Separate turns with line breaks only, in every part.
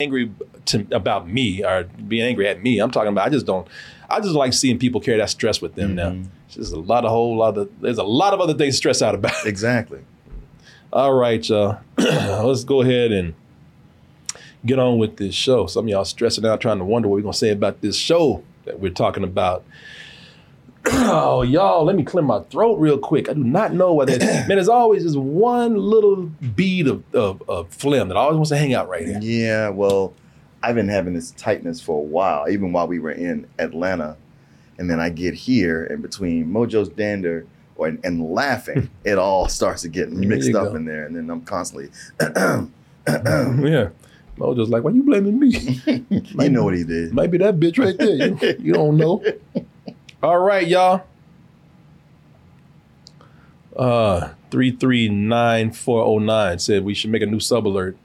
angry to, about me or being angry at me. I'm talking about I just don't. I just like seeing people carry that stress with them. Mm-hmm. Now, there's a lot of whole lot of there's a lot of other things to stress out about.
Exactly.
All right, y'all. Let's go ahead and get on with this show. Some of y'all stressing out, trying to wonder what we're gonna say about this show that we're talking about. Oh, y'all, let me clear my throat real quick. I do not know what that man. There's always just one little bead of, of, of phlegm that always wants to hang out right here.
Yeah, well, I've been having this tightness for a while, even while we were in Atlanta, and then I get here, and between Mojo's dander or and laughing, it all starts to get mixed up go. in there, and then I'm constantly.
yeah. Mojo's like, why you blaming me?
you know what he did.
Maybe that bitch right there. You, you don't know. All right, y'all. Uh, 339409 said we should make a new sub alert.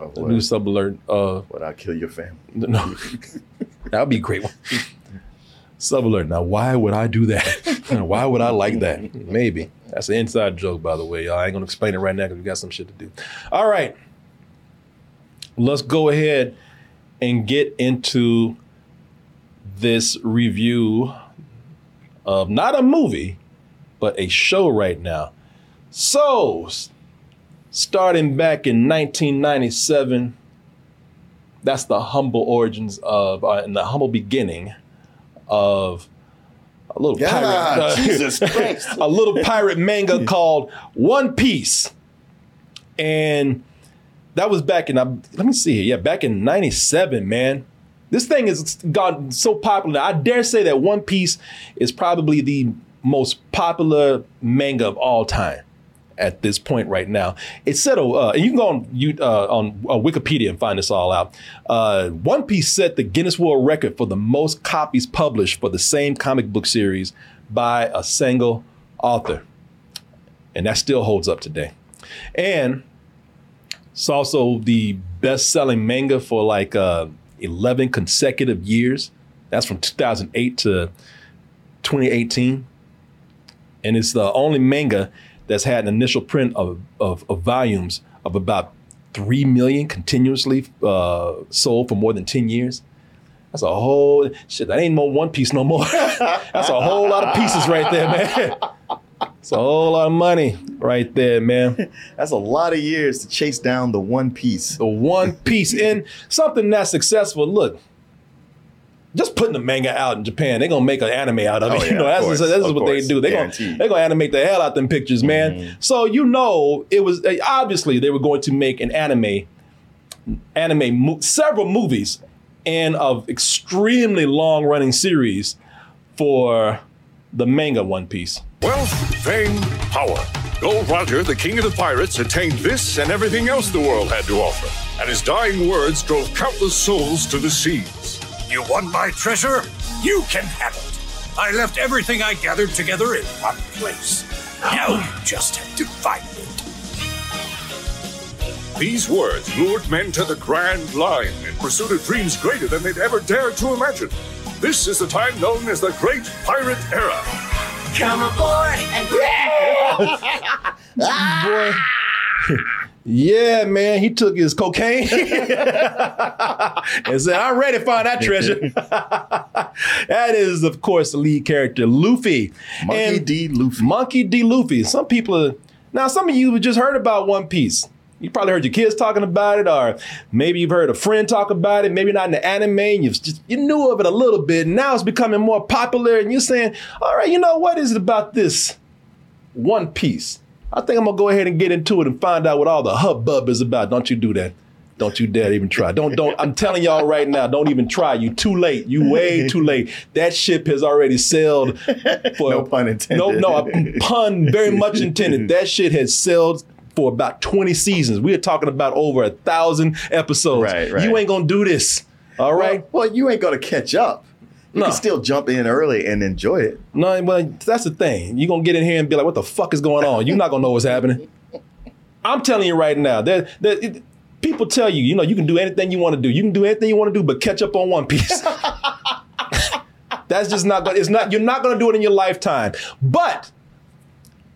Oh, a new sub alert. Uh,
what, I kill your family?
No. that would be a great one. sub alert. Now, why would I do that? why would I like that? Maybe. That's an inside joke, by the way. Y'all. I ain't going to explain it right now because we got some shit to do. All right. Let's go ahead and get into this review of not a movie, but a show right now. So, starting back in 1997, that's the humble origins of, uh, and the humble beginning of a little
God, pirate, uh, Jesus Christ.
a little pirate manga called One Piece, and that was back in. Uh, let me see here. Yeah, back in '97, man. This thing has gotten so popular. I dare say that One Piece is probably the most popular manga of all time at this point right now. It said, uh, and you can go on you, uh, on uh, Wikipedia and find this all out. Uh, One Piece set the Guinness World Record for the most copies published for the same comic book series by a single author, and that still holds up today. And it's also the best-selling manga for like uh, 11 consecutive years. That's from 2008 to 2018. And it's the only manga that's had an initial print of, of, of volumes of about 3 million continuously uh, sold for more than 10 years. That's a whole shit. That ain't no one piece no more. that's a whole lot of pieces right there, man. It's a whole lot of money right there, man.
that's a lot of years to chase down the one piece.
The one piece. in something that's successful. Look, just putting the manga out in Japan, they're gonna make an anime out of it. Oh, yeah, you know, that's, course, that's what course. they do. They're gonna they're gonna animate the hell out of them pictures, man. Mm-hmm. So you know, it was obviously they were going to make an anime, anime mo- several movies, and of extremely long running series for the manga One Piece.
Wealth, fame, power. Gold Roger, the king of the pirates, attained this and everything else the world had to offer, and his dying words drove countless souls to the seas.
You want my treasure? You can have it. I left everything I gathered together in one place. Now you just have to find it.
These words lured men to the Grand Line in pursuit of dreams greater than they'd ever dared to imagine. This is the time known as the Great Pirate Era.
Come aboard and
boy. Yeah, man, he took his cocaine and said, I'm ready to find that treasure. that is, of course, the lead character, Luffy.
Monkey and D. Luffy.
Monkey D. Luffy. Some people are, now, some of you have just heard about One Piece. You probably heard your kids talking about it, or maybe you've heard a friend talk about it. Maybe not in the anime, and you just you knew of it a little bit. And now it's becoming more popular, and you're saying, "All right, you know what is it about this One Piece? I think I'm gonna go ahead and get into it and find out what all the hubbub is about." Don't you do that? Don't you dare even try. Don't don't. I'm telling y'all right now. Don't even try. You too late. You way too late. That ship has already sailed.
For, no pun intended.
No, no, pun very much intended. That shit has sailed for about 20 seasons. We are talking about over a thousand episodes.
Right, right.
You ain't gonna do this. All right.
Well, well, you ain't gonna catch up. You
No.
can still jump in early and enjoy it.
No, well, that's the thing. You're gonna get in here and be like, what the fuck is going on? You're not gonna know what's happening. I'm telling you right now, that that people tell you, you know, you can do anything you want to do. You can do anything you want to do, but catch up on One Piece. that's just not gonna, it's not, you're not gonna do it in your lifetime. But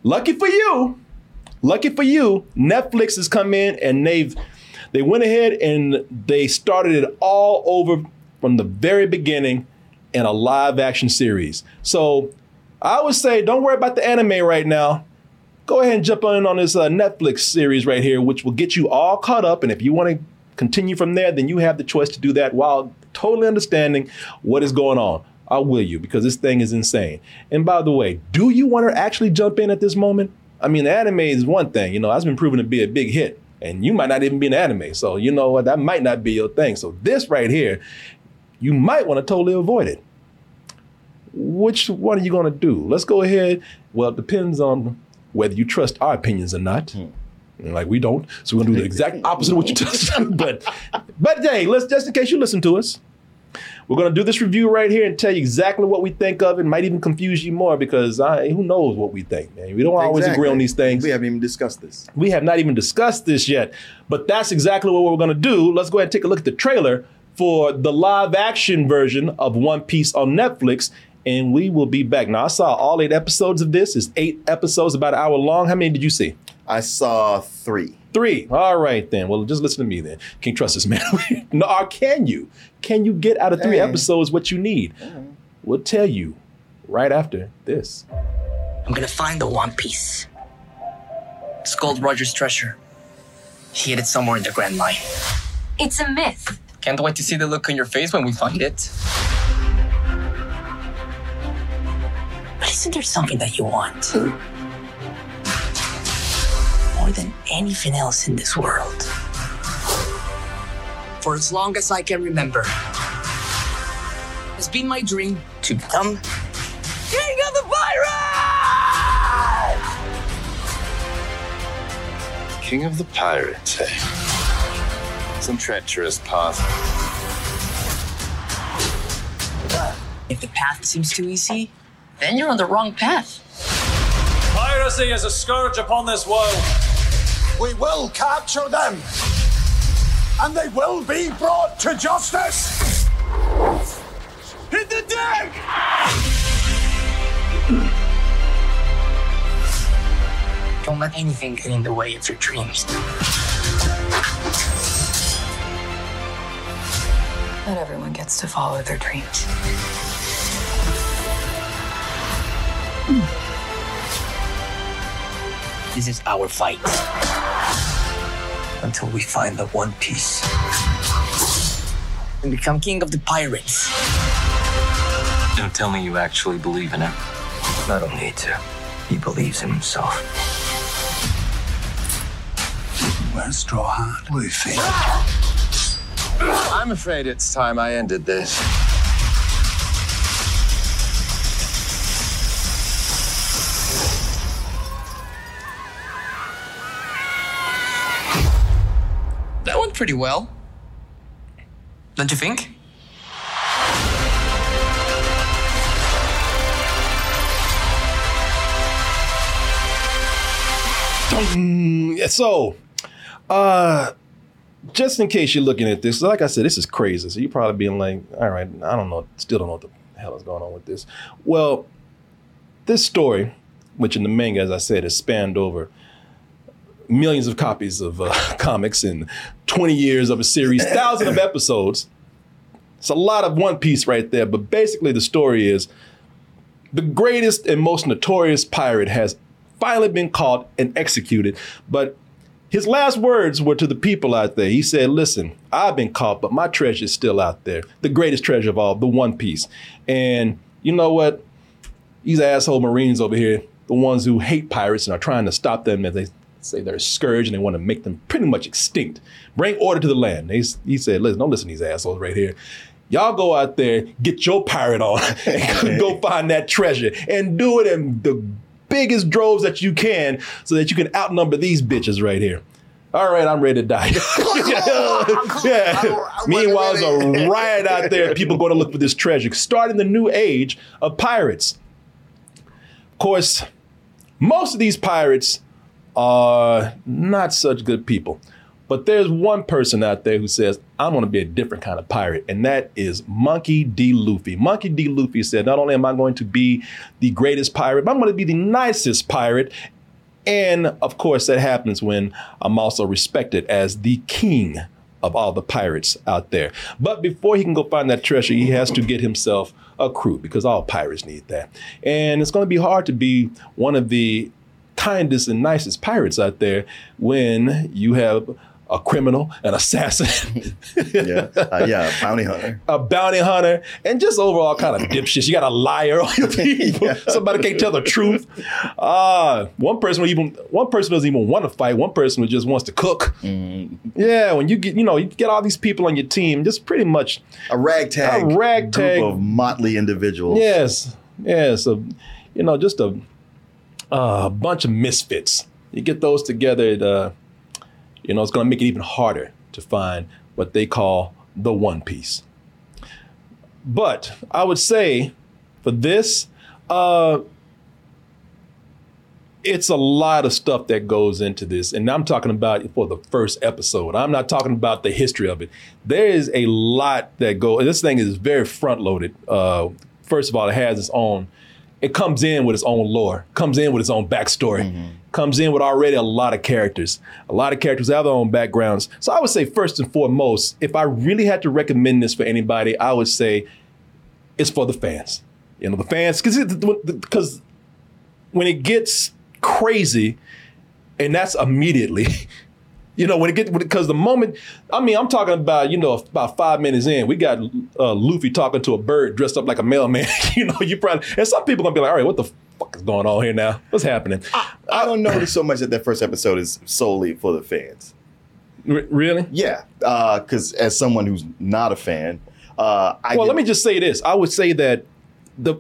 lucky for you, lucky for you, Netflix has come in and they've they went ahead and they started it all over from the very beginning in a live action series. So I would say don't worry about the anime right now. Go ahead and jump in on this uh, Netflix series right here, which will get you all caught up. And if you want to continue from there, then you have the choice to do that while totally understanding what is going on. I will you because this thing is insane. And by the way, do you want to actually jump in at this moment? I mean, the anime is one thing, you know, that's been proven to be a big hit. And you might not even be an anime. So, you know what? That might not be your thing. So, this right here, you might want to totally avoid it. Which one are you going to do? Let's go ahead. Well, it depends on whether you trust our opinions or not. Hmm. And, Like we don't, so we're gonna do the exact opposite of what you trust. but, but hey, let's just in case you listen to us, we're gonna do this review right here and tell you exactly what we think of it. Might even confuse you more because I, who knows what we think, man. We don't always agree on these things.
We haven't even discussed this.
We have not even discussed this yet, but that's exactly what we're going to do. Let's go ahead and take a look at the trailer for the live action version of One Piece on Netflix, and we will be back. Now, I saw all eight episodes of this. It's eight episodes, about an hour long. How many did you see?
I saw three.
Three. All right, then. Well, just listen to me then. Can't trust this man. no, or can you? Can you get out of three
Hey.
episodes what you need? We'll tell you right after this.
I'm gonna find the One Piece. It's Gold Roger's treasure. He hid it somewhere in the Grand Line.
It's a myth.
Can't wait to see the look on your face when we find it. But isn't there something that you want? More than anything else in this world. For as long as I can remember, it's been my dream to become King of the Pirates!
King of the Pirates, eh? Some treacherous path.
If the path seems too easy, then you're on the wrong path.
Piracy is a scourge upon this world.
We will capture them, and they will be brought to justice. Hit the deck!
Don't let anything get in the way of your dreams.
Not everyone gets to follow their dreams.
This is our fight. Until we find the One Piece. And become king of the pirates.
Don't tell me you actually believe in him.
I don't need to. He believes in himself.
Where's Straw Hat Luffy?
I'm afraid it's time I ended this.
Pretty well. Don't you think?
So, uh, just in case you're looking at this, like I said, this is crazy. So you're probably being like, all right, I don't know, still don't know what the hell is going on with this. Well, this story, which in the manga, as I said, is spanned over millions of copies of uh, comics and 20 years of a series, thousands of episodes. It's a lot of One Piece right there, but basically the story is the greatest and most notorious pirate has finally been caught and executed. But his last words were to the people out there. He said, Listen, I've been caught, but my treasure is still out there. The greatest treasure of all, the One Piece. And you know what? These asshole Marines over here, the ones who hate pirates and are trying to stop them as they say they're a scourge and they want to make them pretty much extinct. Bring order to the land. They, he said, Listen, don't listen to these assholes right here. Y'all go out there, get your pirate on, and go find that treasure and do it in the biggest droves that you can so that you can outnumber these bitches right here. All right, I'm ready to die. yeah. Meanwhile, there's a riot out there. People going to look for this treasure, starting the new age of pirates. Of course, most of these pirates are not such good people. But there's one person out there who says, I'm going to be a different kind of pirate, and that is Monkey D. Luffy. Monkey D. Luffy said, Not only am I going to be the greatest pirate, but I'm going to be the nicest pirate. And of course, that happens when I'm also respected as the king of all the pirates out there. But before he can go find that treasure, he has to get himself a crew because all pirates need that. And it's going to be hard to be one of the kindest and nicest pirates out there when you have a criminal, an assassin,
yeah, uh, yeah, a bounty hunter,
a bounty hunter, and just overall kind of dipshits. You got a liar on your people. yeah. Somebody can't tell the truth. Uh, one person even one person doesn't even want to fight. One person just wants to cook. Mm. Yeah, when you get you know you get all these people on your team, just pretty much
a ragtag,
a ragtag
group of motley individuals.
Yes, yes, So you know, just a a bunch of misfits. You get those together. It, uh, you know, it's going to make it even harder to find what they call the One Piece. But I would say for this, uh, it's a lot of stuff that goes into this. And I'm talking about for the first episode. I'm not talking about the history of it. There is a lot that goes. This thing is very front loaded. Uh, first of all, it has its own, it comes in with its own lore, comes in with its own backstory. Mm-hmm comes in with already a lot of characters. A lot of characters have their own backgrounds. So I would say first and foremost, if I really had to recommend this for anybody, I would say it's for the fans. You know, the fans, because because when it gets crazy, and that's immediately. You know, when it gets because the moment, I mean, I'm talking about you know about five minutes in, we got uh, Luffy talking to a bird dressed up like a mailman. you know, you probably and some people gonna be like, all right, what the fuck is going on here now? What's happening?
I, I don't notice so much that that first episode is solely for the fans.
R- really?
Yeah, because uh, as someone who's not a fan, uh,
I well, get- let me just say this. I would say that the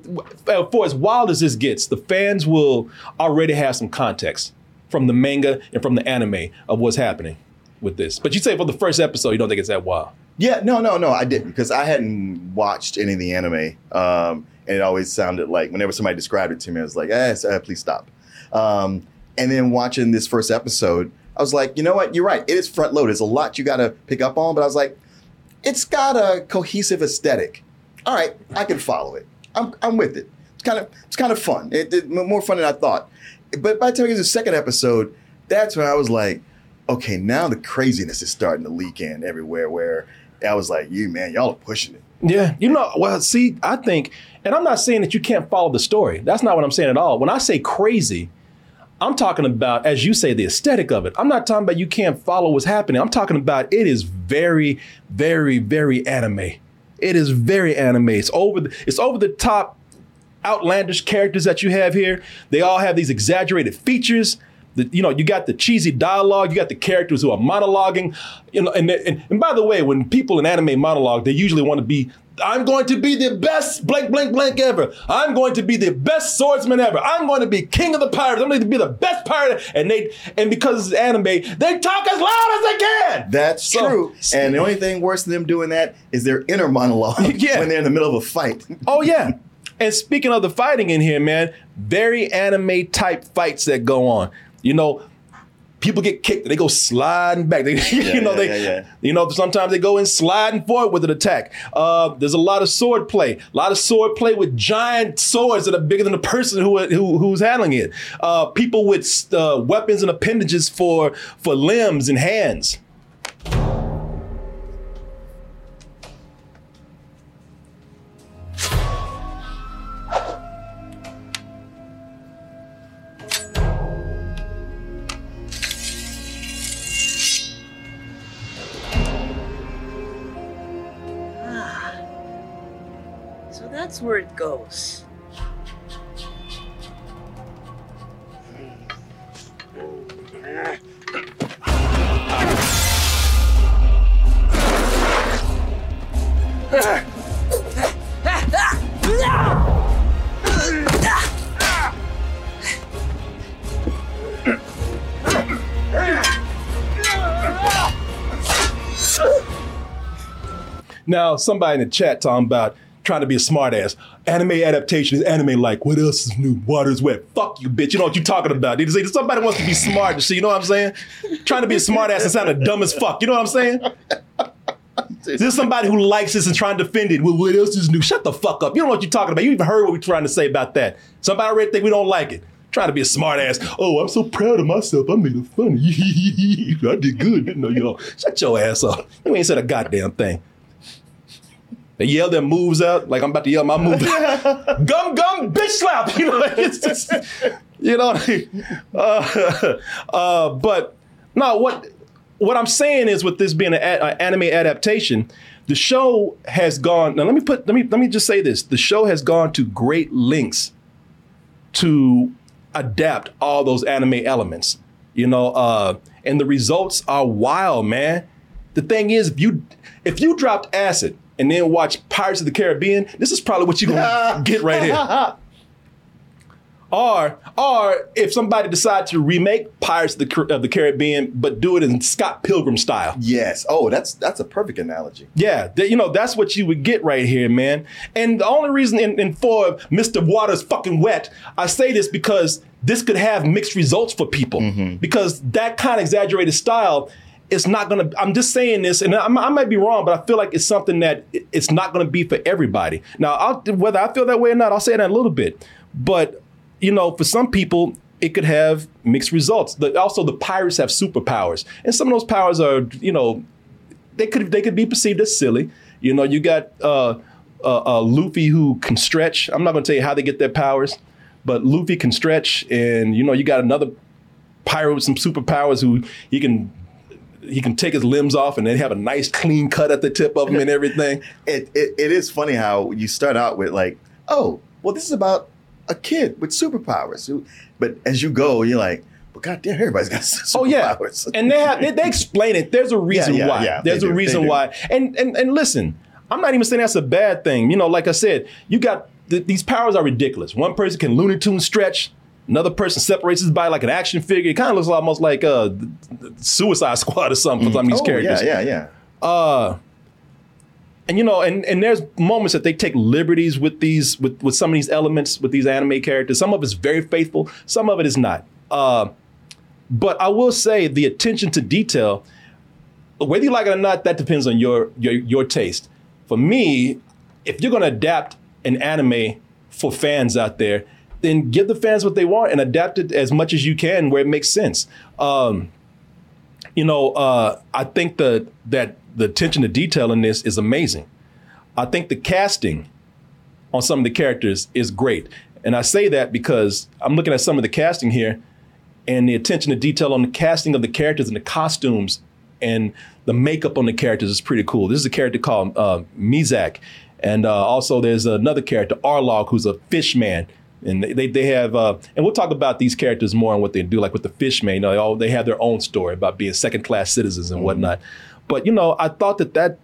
for as wild as this gets, the fans will already have some context from the manga and from the anime of what's happening with this. But you say for the first episode, you don't think it's that wild.
Yeah, no, no, no, I didn't because I hadn't watched any of the anime. Um, and it always sounded like whenever somebody described it to me, I was like, eh, uh, please stop. Um, and then watching this first episode, I was like, you know what? You're right. It is front loaded. There's a lot you got to pick up on, but I was like, it's got a cohesive aesthetic. All right, I can follow it. I'm, I'm with it. It's kind of it's kind of fun. It, it, more fun than I thought. But by the time it was the second episode, that's when I was like, okay, now the craziness is starting to leak in everywhere. Where I was like, you man, y'all are pushing it.
Yeah, you know, well, see, I think, and I'm not saying that you can't follow the story. That's not what I'm saying at all. When I say crazy, I'm talking about, as you say, the aesthetic of it. I'm not talking about you can't follow what's happening. I'm talking about it is very, very, very anime. It is very anime. It's over. The, it's over the top, outlandish characters that you have here. They all have these exaggerated features. The, you know, you got the cheesy dialogue, you got the characters who are monologuing, you know, and, and and by the way, when people in anime monologue, they usually want to be I'm going to be the best blank, blank, blank ever. I'm going to be the best swordsman ever. I'm going to be king of the pirates. I'm going to be the best pirate. And they and because it's anime, they talk as loud as they can.
That's so, true. And the only thing worse than them doing that is their inner monologue yeah. when they're in the middle of a fight.
oh yeah. And speaking of the fighting in here, man, very anime type fights that go on. You know, people get kicked, they go sliding back. They, yeah, you know, yeah, they, yeah, you know, sometimes they go in sliding forward with an attack. Uh, there's a lot of sword play, a lot of sword play with giant swords that are bigger than the person who, who who's handling it. Uh, people with uh, weapons and appendages for for limbs and hands.
goes.
Now, somebody in the chat talking about trying to be a smartass. Anime adaptation is anime like, what else is new? Water's wet. Fuck you, bitch. You know what you're talking about. Somebody wants to be smart shit, you know what I'm saying? Trying to be a smartass and sound dumb as fuck. You know what I'm saying? There's somebody who likes this and trying to defend it. Well, what else is new? Shut the fuck up. You don't know what you're talking about. You even heard what we're trying to say about that. Somebody already think we don't like it. Trying to be a smart ass. Oh, I'm so proud of myself. I made it funny. I did good, didn't I, y'all? Shut your ass up. You ain't said a goddamn thing. They yell their moves out like I'm about to yell my move. gum gum bitch slap. You know, it's just, you know. Uh, uh, but no, what what I'm saying is with this being an, an anime adaptation, the show has gone. Now let me put let me let me just say this: the show has gone to great lengths to adapt all those anime elements. You know, uh, and the results are wild, man. The thing is, if you if you dropped acid and then watch Pirates of the Caribbean, this is probably what you're gonna get right here. Or, or if somebody decided to remake Pirates of the, of the Caribbean, but do it in Scott Pilgrim style.
Yes. Oh, that's that's a perfect analogy.
Yeah, you know that's what you would get right here, man. And the only reason, in, in for Mr. Waters fucking wet, I say this because this could have mixed results for people mm-hmm. because that kind of exaggerated style is not gonna. I'm just saying this, and I, I might be wrong, but I feel like it's something that it's not gonna be for everybody. Now, I'll, whether I feel that way or not, I'll say that a little bit. But you know, for some people, it could have mixed results. The, also, the pirates have superpowers, and some of those powers are, you know, they could they could be perceived as silly. You know, you got uh, uh, uh, Luffy who can stretch. I'm not going to tell you how they get their powers, but Luffy can stretch, and you know, you got another pirate with some superpowers who he can he can take his limbs off and then have a nice clean cut at the tip of them and everything.
It, it it is funny how you start out with like, oh, well, this is about a kid with superpowers. But as you go, you're like, but goddamn, everybody's got superpowers.
Oh yeah, and they have they, they explain it. There's a reason
yeah,
why.
yeah,
There's a
do,
reason why. And and and listen, I'm not even saying that's a bad thing. You know, like I said, you got th- these powers are ridiculous. One person can Looney Tune stretch. Another person separates his body like an action figure. It kind of looks almost like uh, th- th- Suicide Squad or something for some of these
Oh,
characters.
Yeah, yeah, yeah.
Uh, and you know, and and there's moments that they take liberties with these with with some of these elements with these anime characters. Some of it's very faithful, some of it is not. Uh, but I will say the attention to detail, whether you like it or not, that depends on your your your taste. For me, if you're going to adapt an anime for fans out there, then give the fans what they want and adapt it as much as you can where it makes sense. Um, you know, uh, I think the that the attention to detail in this is amazing. I think the casting on some of the characters is great, and I say that because I'm looking at some of the casting here, and the attention to detail on the casting of the characters and the costumes and the makeup on the characters is pretty cool. This is a character called uh, Mizak, and uh, also there's another character Arlong who's a fish man. And they, they, have, uh, and we'll talk about these characters more and what they do, like with the Fishman. You know, they, all, they have their own story about being second class citizens and whatnot. But you know, I thought that that,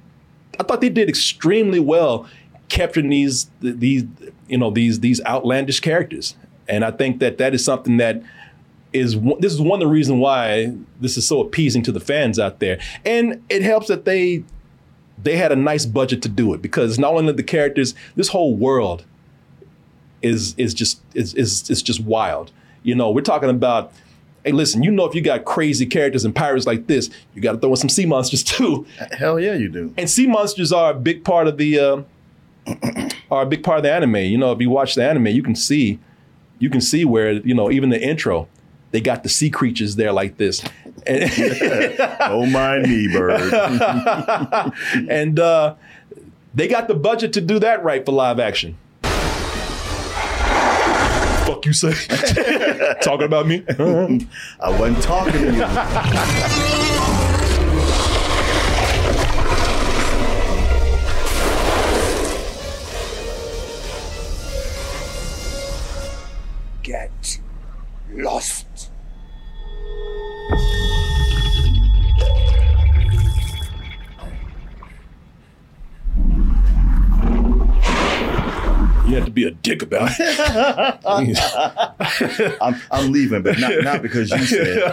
I thought they did extremely well capturing these these you know these these outlandish characters, and I think that that is something that is this is one of the reasons why this is so appeasing to the fans out there, and it helps that they they had a nice budget to do it because not only the characters, this whole world is is just is is is just wild. You know, we're talking about. Hey, listen, you know if you got crazy characters and pirates like this, you got to throw in some sea monsters too.
Hell yeah, you do.
And sea monsters are a big part of the uh, are a big part of the anime. You know, if you watch the anime, you can see you can see where you know even the intro, they got the sea creatures there like this. And
oh my me, bird.
and uh, they got the budget to do that right for live action. Fuck you say? Talking about me?
I wasn't talking to you.
Get lost.
You have to be a dick about it.
I'm, I'm leaving, but not, not because you said.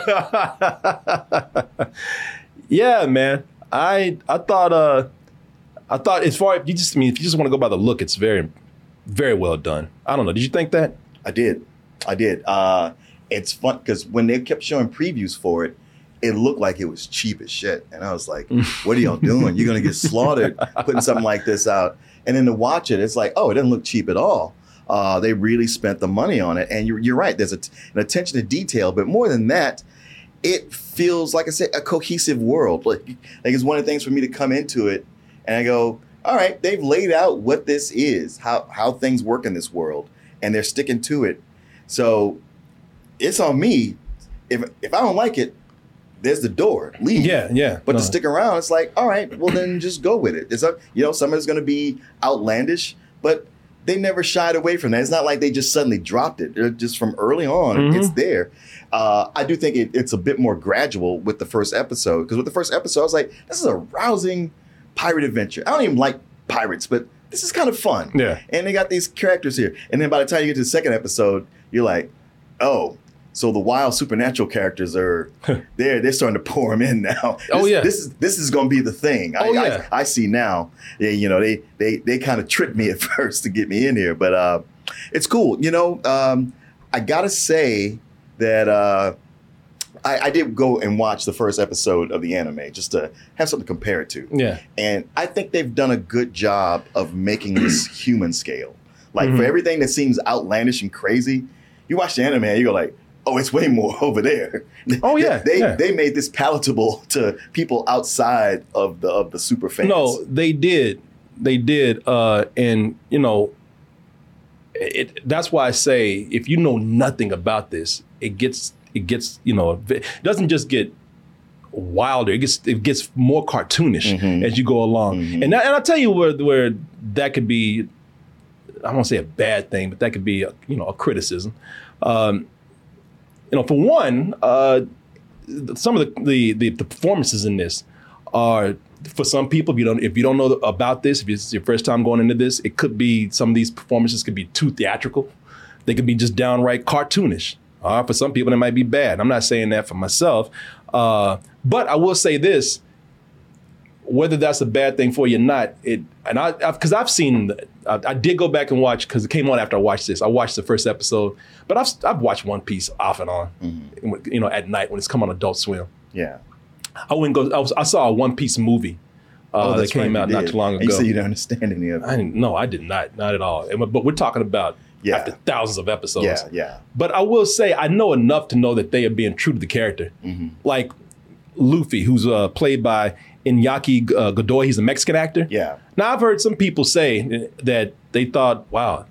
yeah, man. I I thought uh I thought as far you just I mean if you just want to go by the look, it's very, very well done. I don't know. Did you think that?
I did. I did. Uh, it's fun because when they kept showing previews for it, it looked like it was cheap as shit. And I was like, what are y'all doing? You're going to get slaughtered putting something like this out. And then to watch it, it's like, oh, it doesn't look cheap at all. Uh, they really spent the money on it. And you're, you're right, there's an attention to detail. But more than that, it feels, like I said, a cohesive world. Like, like it's one of the things for me to come into it and I go, all right, they've laid out what this is, how, how things work in this world, and they're sticking to it. So it's on me. If, if I don't like it, there's the door. Leave.
Yeah, yeah.
But
no.
to stick around, it's like, all right, well then just go with it. It's a, you know, some of it's going to be outlandish, but they never shied away from that. It's not like they just suddenly dropped it. They're just from early on,
Mhm.
it's there. Uh, I do think it, it's a bit more gradual with the first episode because with the first episode, I was like, this is a rousing pirate adventure. I don't even like pirates, but this is kind of fun.
Yeah.
And they got these characters here. And then by the time you get to the second episode, you're like, oh, so the wild supernatural characters are there. They're starting to pour them in now.
Oh,
This-
yeah.
This is this is going to be the thing.
Oh,
I,
yeah.
I, I see now. Yeah, you know, they they they kind of tricked me at first to get me in here, but uh, it's cool. You know, um, I gotta say that uh, I, I did go and watch the first episode of the anime just to have something to compare it to.
Yeah.
And I think they've done a good job of making this human scale. Like
Mhm.
for everything that seems outlandish and crazy, you watch the anime and you go like, oh, it's way more over there.
Oh, yeah,
they
yeah.
they made this palatable to people outside of the of the super fans.
No, they did. They did. Uh, and you know, it, that's why I say if you know nothing about this, it gets it gets you know it doesn't just get wilder. It gets it gets more cartoonish
Mm-hmm.
as you go along. And that, and I'll tell you where where that could be. I won't say a bad thing, but that could be a, you know a criticism. Um, you know, for one, uh, some of the, the the the performances in this are for some people. If you don't if you don't know about this, if it's your first time going into this, it could be some of these performances could be too theatrical. They could be just downright cartoonish. Uh, for some people, it might be bad. I'm not saying that for myself, uh, but I will say this: whether that's a bad thing for you or not, it and I because I've seen I, I did go back and watch because it came on after I watched this. I watched the first episode, but I've I've watched One Piece off and on, you know, at night when it's come on Adult Swim.
Yeah.
I wouldn't go. I, was, I saw a One Piece movie uh,
Oh,
that came
right,
out not too long ago.
You said you don't understand any of it.
I didn't. No, I did not. Not at all. But we're talking about
Yeah.
after thousands of episodes.
Yeah, yeah.
But I will say I know enough to know that they are being true to the character.
Mm-hmm.
Like Luffy, who's uh, played by Iñaki uh, Godoy. He's a Mexican actor.
Yeah.
Now I've heard some people say that they thought, "Wow,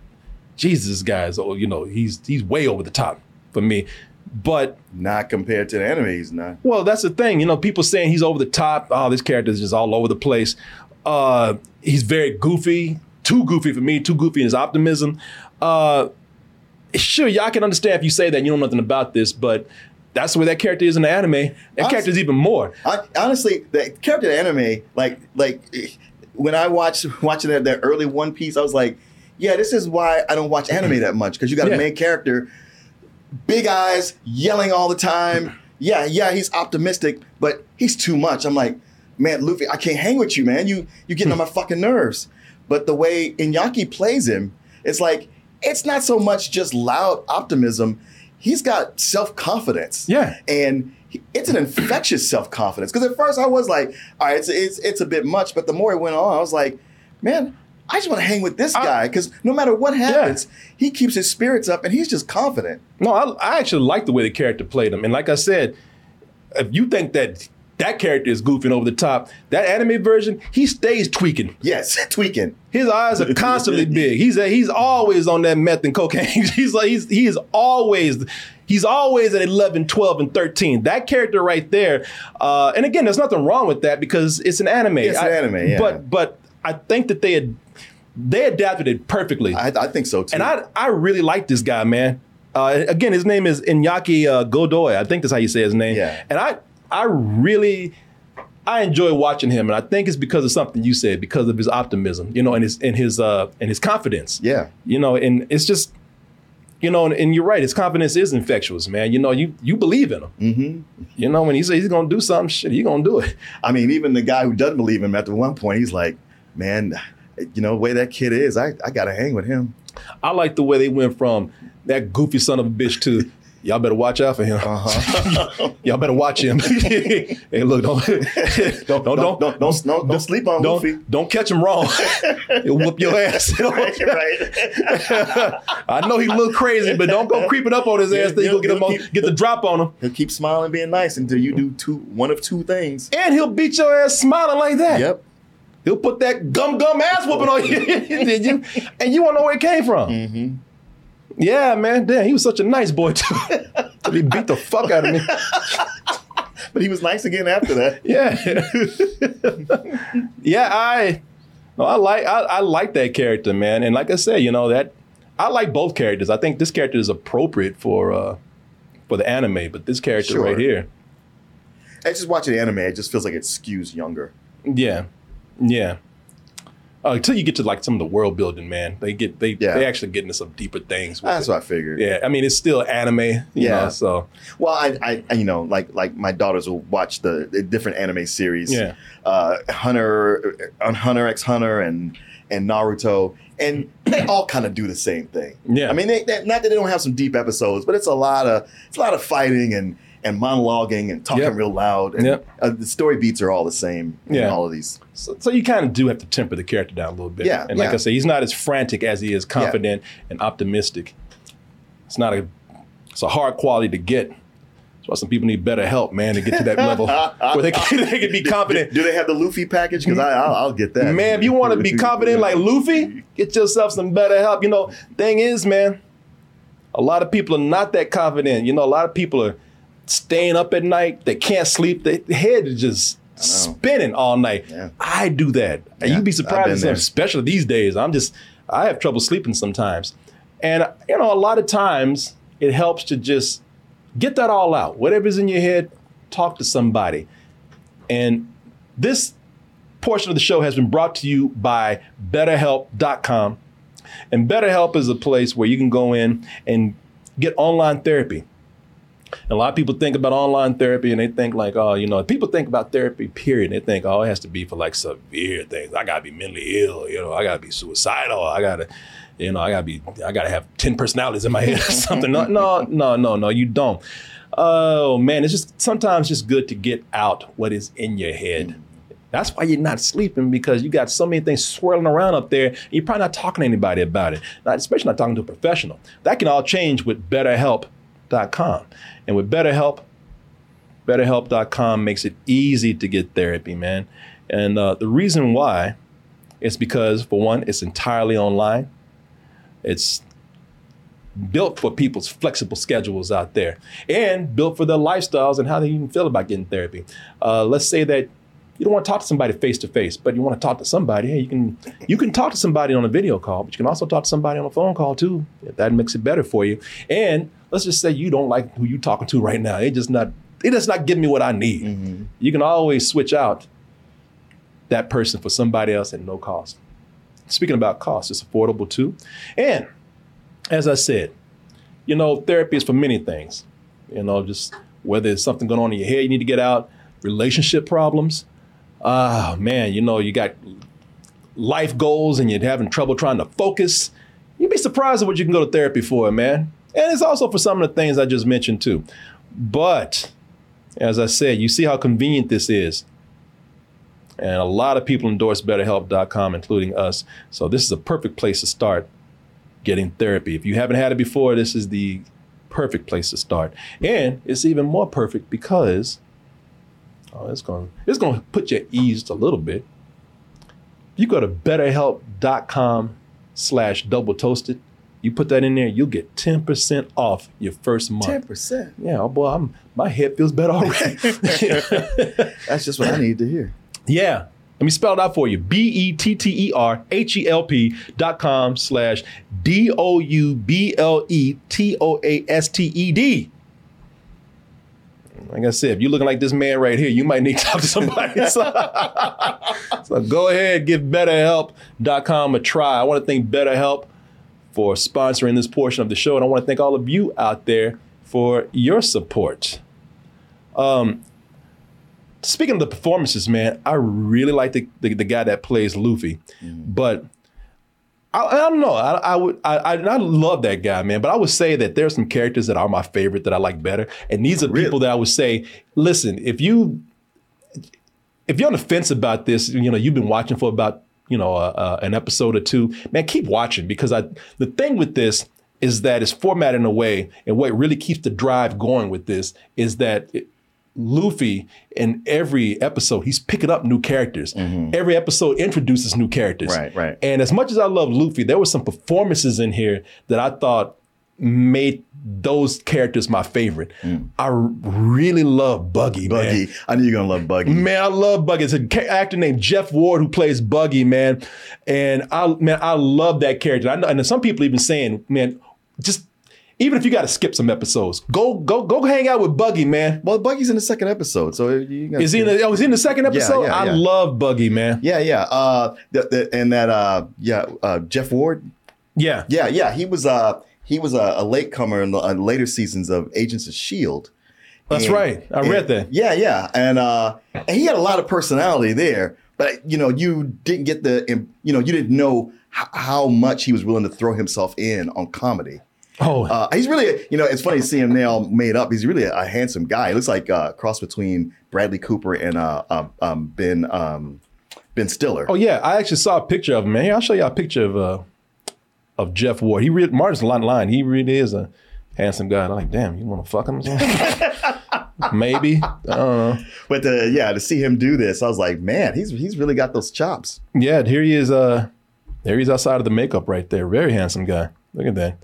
Jesus, guys, oh, you know he's he's way over the top for me." But
Not compared to the anime, he's not.
well, that's the thing. You know, people saying he's over the top. Oh, this character is just all over the place. Uh, he's very goofy, too goofy for me, too goofy in his optimism. Uh, sure, y'all can understand if you say that and you know nothing about this, but that's the way that character is in the anime. That character is even more.
I, honestly, the character in the anime, like like when I watched watching that, that early One Piece, I was like, yeah, this is why I don't watch anime that much because you got
Yeah.
a main character, big eyes, yelling all the time. Yeah, yeah, he's optimistic, but he's too much. I'm like, man, Luffy, I can't hang with you, man. You you getting on my fucking nerves. But the way Iñaki plays him, it's like it's not so much just loud optimism. He's got self confidence.
Yeah.
and he- it's an infectious self confidence. Because at first I was like, all right, it's, it's it's a bit much. But the more it went on, I was like, man, I just want to hang with this guy because no matter what happens, he keeps his spirits up and he's just confident.
No, I, I actually like the way the character played him. And like I said, if you think that that character is goofing over the top, that anime version, he stays tweaking.
Yes, tweaking.
His eyes are constantly big. He's a, he's always on that meth and cocaine. he's like he's he is always he's always at 11, 12 and 13. That character right there. Uh, and again, there's nothing wrong with that because it's an anime.
It's an anime, yeah.
But but I think that they had they adapted it perfectly.
I, I think so too.
And I I really like this guy, man. Uh, again, his name is Iñaki uh, Godoy. I think that's how you say his name.
Yeah.
And I I really I enjoy watching him, and I think it's because of something you said, because of his optimism, you know, and his and his uh and his confidence.
Yeah.
You know, and it's just, you know, and, and you're right. His confidence is infectious, man. You know, you you believe in him.
Mm-hmm.
You know, when he says he's gonna do something, shit, he's gonna do it.
I mean, even the guy who doesn't believe him at the one point, he's like, man, you know, the way that kid is, I, I gotta hang with him.
I like the way they went from that goofy son of a bitch to y'all better watch out for him.
Uh-huh.
y'all better watch him. hey, look, don't don't don't don't
don't, don't, don't, don't sleep on
don't,
Luffy.
don't catch him wrong. He'll whoop your ass.
right, right.
I know he look crazy, but don't go creeping up on his ass. Then you go get him on, get the drop on him,
He'll keep smiling, being nice until you do two, one of two things.
and he'll beat your ass smiling like that.
Yep.
He'll put that gum gum ass whooping on you? and you won't know where it came from.
Mm-hmm.
Yeah, man. Damn, he was such a nice boy too. He beat the fuck out of me.
But he was nice again after that.
Yeah. yeah, I no, I like I, I like that character, man. And like I said, you know, that I like both characters. I think this character is appropriate for uh for the anime, but this character
Sure.
right here.
I just watching anime, it just feels like it skews younger.
Yeah. Yeah. Uh, until you get to like some of the world building, man, they get they
Yeah.
they actually get into some deeper things. with
That's
it.
what I figured.
Yeah, I mean it's still anime, you
Yeah.
know, so
Well, I, I, I- you know, like like my daughters will watch the, the different anime series.
Yeah.
Uh, Hunter, on Hunter x Hunter, and and Naruto, and they all kind of do the same thing.
Yeah.
I mean, they, they, not that they don't have some deep episodes, but it's a lot of it's a lot of fighting and and monologuing and talking
Yep.
real loud. And
Yep.
uh, the story beats are all the same. in
Yeah.
all of these.
So, so you kind of do have to temper the character down a little bit.
Yeah,
And like
yeah.
I say, he's not as frantic as he is confident and optimistic. It's not a it's a hard quality to get. That's why some people need better help, man, to get to that level where they can, they can be confident.
Do they have the Luffy package? Because I'll, I'll get that.
Man, if you want to be confident like Luffy, get yourself some better help. You know, thing is, man, a lot of people are not that confident. You know, a lot of people are staying up at night. They can't sleep. Their head is just spinning all night.
Yeah.
I do that. And
Yeah,
you'd be surprised, especially these days. I'm just, I have trouble sleeping sometimes. And, you know, a lot of times it helps to just get that all out. Whatever's in your head, talk to somebody. And this portion of the show has been brought to you by BetterHelp.com. And BetterHelp is a place where you can go in and get online therapy. And a lot of people think about online therapy and they think like, oh, you know, people think about therapy, period. And they think, oh, it has to be for like severe things. I gotta be mentally ill, you know, I gotta be suicidal. I gotta, you know, I gotta be, I gotta have 10 personalities in my head or something. No, no, no, no, no, you don't. Oh man, it's just sometimes just good to get out what is in your head. That's why you're not sleeping because you got so many things swirling around up there. And you're probably not talking to anybody about it, not, especially not talking to a professional. That can all change with BetterHelp.com. And with BetterHelp, BetterHelp.com makes it easy to get therapy, man. And uh, the reason why is because, for one, it's entirely online. It's built for people's flexible schedules out there and built for their lifestyles and how they even feel about getting therapy. Uh, let's say that you don't want to talk to somebody face to face, but you want to talk to somebody. Hey, you can you can talk to somebody on a video call, but you can also talk to somebody on a phone call too. If that makes it better for you. And let's just say you don't like who you're talking to right now. It just not it does not give me what I need. Mm-hmm. You can always switch out that person for somebody else at no cost. Speaking about cost, it's affordable too. And as I said, you know, therapy is for many things. You know, just whether it's something going on in your head you need to get out, relationship problems. Ah, man, you know, you got life goals and you're having trouble trying to focus. You'd be surprised at what you can go to therapy for, man. And it's also for some of the things I just mentioned too. But as I said, you see how convenient this is. And a lot of people endorse BetterHelp.com, including us. So this is a perfect place to start getting therapy. If you haven't had it before, this is the perfect place to start. And it's even more perfect because oh, it's going to it's going to put you at ease a little bit. You go to betterhelp.com slash double toasted. You put that in there, you'll get 10% off your first month.
Ten percent.
Yeah, oh boy, I'm my head feels better already.
That's just what I need to hear.
Yeah. Let me spell it out for you. B E T T E R H E L P dot com slash D Like I said, if you're looking like this man right here, you might need to talk to somebody. so, go ahead, give BetterHelp.com a try. I want to thank BetterHelp for sponsoring this portion of the show, and I want to thank all of you out there for your support. Um, speaking of the performances, man, I really like the the, the guy that plays Luffy, but. I, I don't know. I, I would. I, I love that guy, man. But I would say that there are some characters that are my favorite that I like better, and these are people that I would say, listen, if you if you're on the fence about this, you know, you've been watching for about you know uh, uh, an episode or two, man, keep watching because I the thing with this is that it's formatted in a way, and what really keeps the drive going with this is that. It, Luffy in every episode, he's picking up new characters. Mm-hmm. Every episode introduces new characters.
Right, right.
And as much as I love Luffy, there were some performances in here that I thought made those characters my favorite. Mm. I really love Buggy,
Buggy.
man.
I knew you're gonna love Buggy.
Man, I love Buggy. It's a ca- actor named Jeff Ward who plays Buggy, man. And I man, I love that character. I know, and some people even saying, man, just even if you got to skip some episodes, go go go hang out with Buggy, man.
Well, Buggy's in the second episode, so you
Is he in the, oh, is he in the second episode?
yeah,
I
yeah.
love Buggy, man.
Yeah, yeah. Uh, the, the, and that, uh, yeah, uh, Jeff Ward.
Yeah,
yeah, yeah. He was, uh, he was a, a latecomer in the uh, later seasons of Agents of Shield.
That's right. I read that.
Yeah, yeah, and uh, and he had a lot of personality there, but you know, you didn't get the, you know, you didn't know how much he was willing to throw himself in on comedy.
Oh,
Uh, he's really, you know, it's funny seeing him now made up. He's really a, a handsome guy. He looks like uh, a cross between Bradley Cooper and uh, uh, um, Ben um, Ben Stiller.
Oh yeah, I actually saw a picture of him, man. Here, I'll show you a picture of uh of Jeff Ward. He re- Martin's line line. He really is a handsome guy. I'm like, damn, you want to fuck him? Maybe. I.
But uh, yeah, to see him do this, I was like, man, he's he's really got those chops.
Yeah, here he is. Uh, there he's outside of the makeup right there. Very handsome guy. Look at that.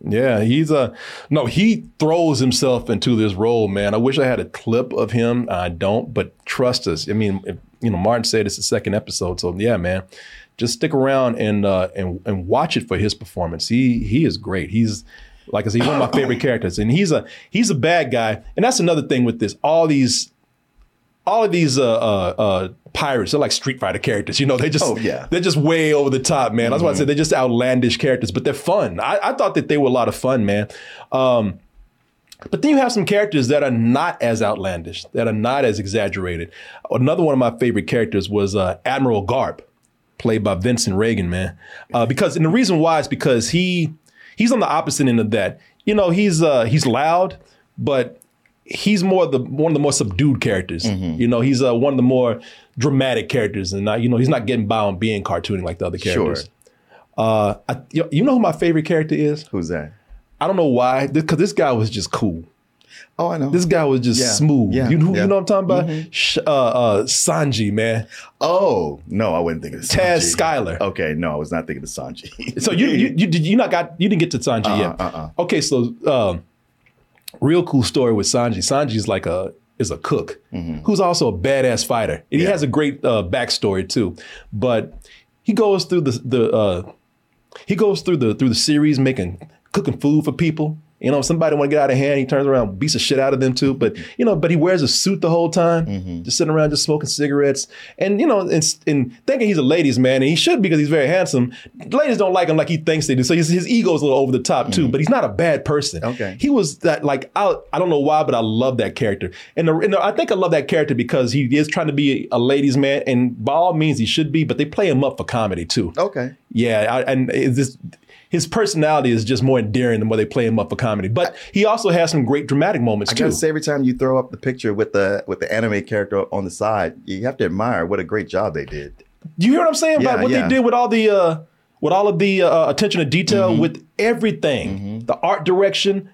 Yeah, he's a no. He throws himself into this role, man. I wish I had a clip of him. I don't, but trust us. I mean, if, you know, Martin said it's the second episode, so yeah, man. Just stick around and uh, and and watch it for his performance. He he is great. He's like I said, he's one of my favorite characters, and he's a he's a bad guy. And that's another thing with this. All these all of these uh, uh, uh, pirates, they're like Street Fighter characters. You know, they just
Oh, yeah.
they're just way over the top, man. That's why I said they're just outlandish characters, but they're fun. I, I thought that they were a lot of fun, man. Um, but then you have some characters that are not as outlandish, that are not as exaggerated. Another one of my favorite characters was uh, Admiral Garp, played by Vincent Regan, man. Uh, because and the reason why is because he he's on the opposite end of that. You know, he's uh, he's loud, but he's more the one of the more subdued characters.
Mm-hmm.
You know, he's uh, one of the more dramatic characters, and not, you know, he's not getting by on being cartoony like the other characters. Sure. Uh, I, you, you know who my favorite character is?
Who's that?
I don't know why, because this guy was just cool.
Oh, I know.
This guy was just
Yeah,
smooth.
yeah,
you, know,
yeah.
know what I'm talking about? Sh- uh, uh, Sanji, man.
Oh no, I wouldn't think of
Taz
Sanji.
Skylar.
Okay, no, I was not thinking of Sanji.
So you you you, did, you not got you didn't get to Sanji
Uh-uh,
yet.
uh-uh.
Okay, so um, real cool story with Sanji. Sanji is like a is a cook
Mm-hmm.
who's also a badass fighter, and he has a great uh, backstory too. But he goes through the the uh, he goes through the through the series making cooking food for people. You know, if somebody want to get out of hand, he turns around, beats the shit out of them too. But you know, but he wears a suit the whole time,
Mm-hmm.
just sitting around, just smoking cigarettes, and you know, and, and thinking he's a ladies' man, and he should because he's very handsome. Ladies don't like him like he thinks they do, so his, his ego's a little over the top too. But he's not a bad person.
Mm-hmm. Okay.
he was that like I I don't know why, but I love that character, and, the, and the- I think I love that character because he is trying to be a, ladies' man, and by all means he should be, but they play him up for comedy too.
okay.
Yeah, I, and it's just, his personality is just more endearing than where they play him up for comedy. But he also has some great dramatic moments
I
too.
gotta say, every time you throw up the picture with the with the anime character on the side, you have to admire what a great job they did.
you hear what I'm saying about what
yeah.
they did with all the uh, with all of the uh, attention to detail
Mm-hmm.
with everything, the art direction,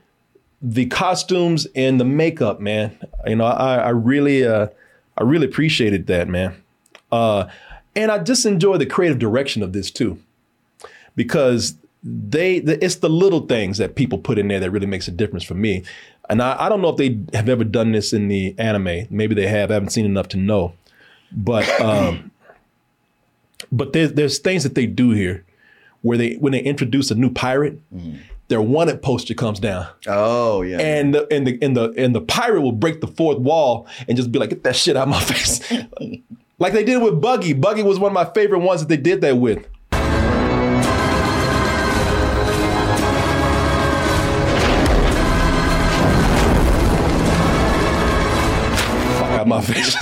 the costumes, and the makeup. Man, you know, I, I really uh, I really appreciated that, man. Uh, and I just enjoy the creative direction of this too, because they the, it's the little things that people put in there that really makes a difference for me. And I, I don't know if they have ever done this in the anime. Maybe they have. I haven't seen enough to know. But um, but there's there's things that they do here where they when they introduce a new pirate, their wanted poster comes down.
Oh yeah.
And the, and the and the and the pirate will break the fourth wall and just be like, "Get that shit out of my face," like they did with Buggy. Buggy was one of my favorite ones that they did that with. My face.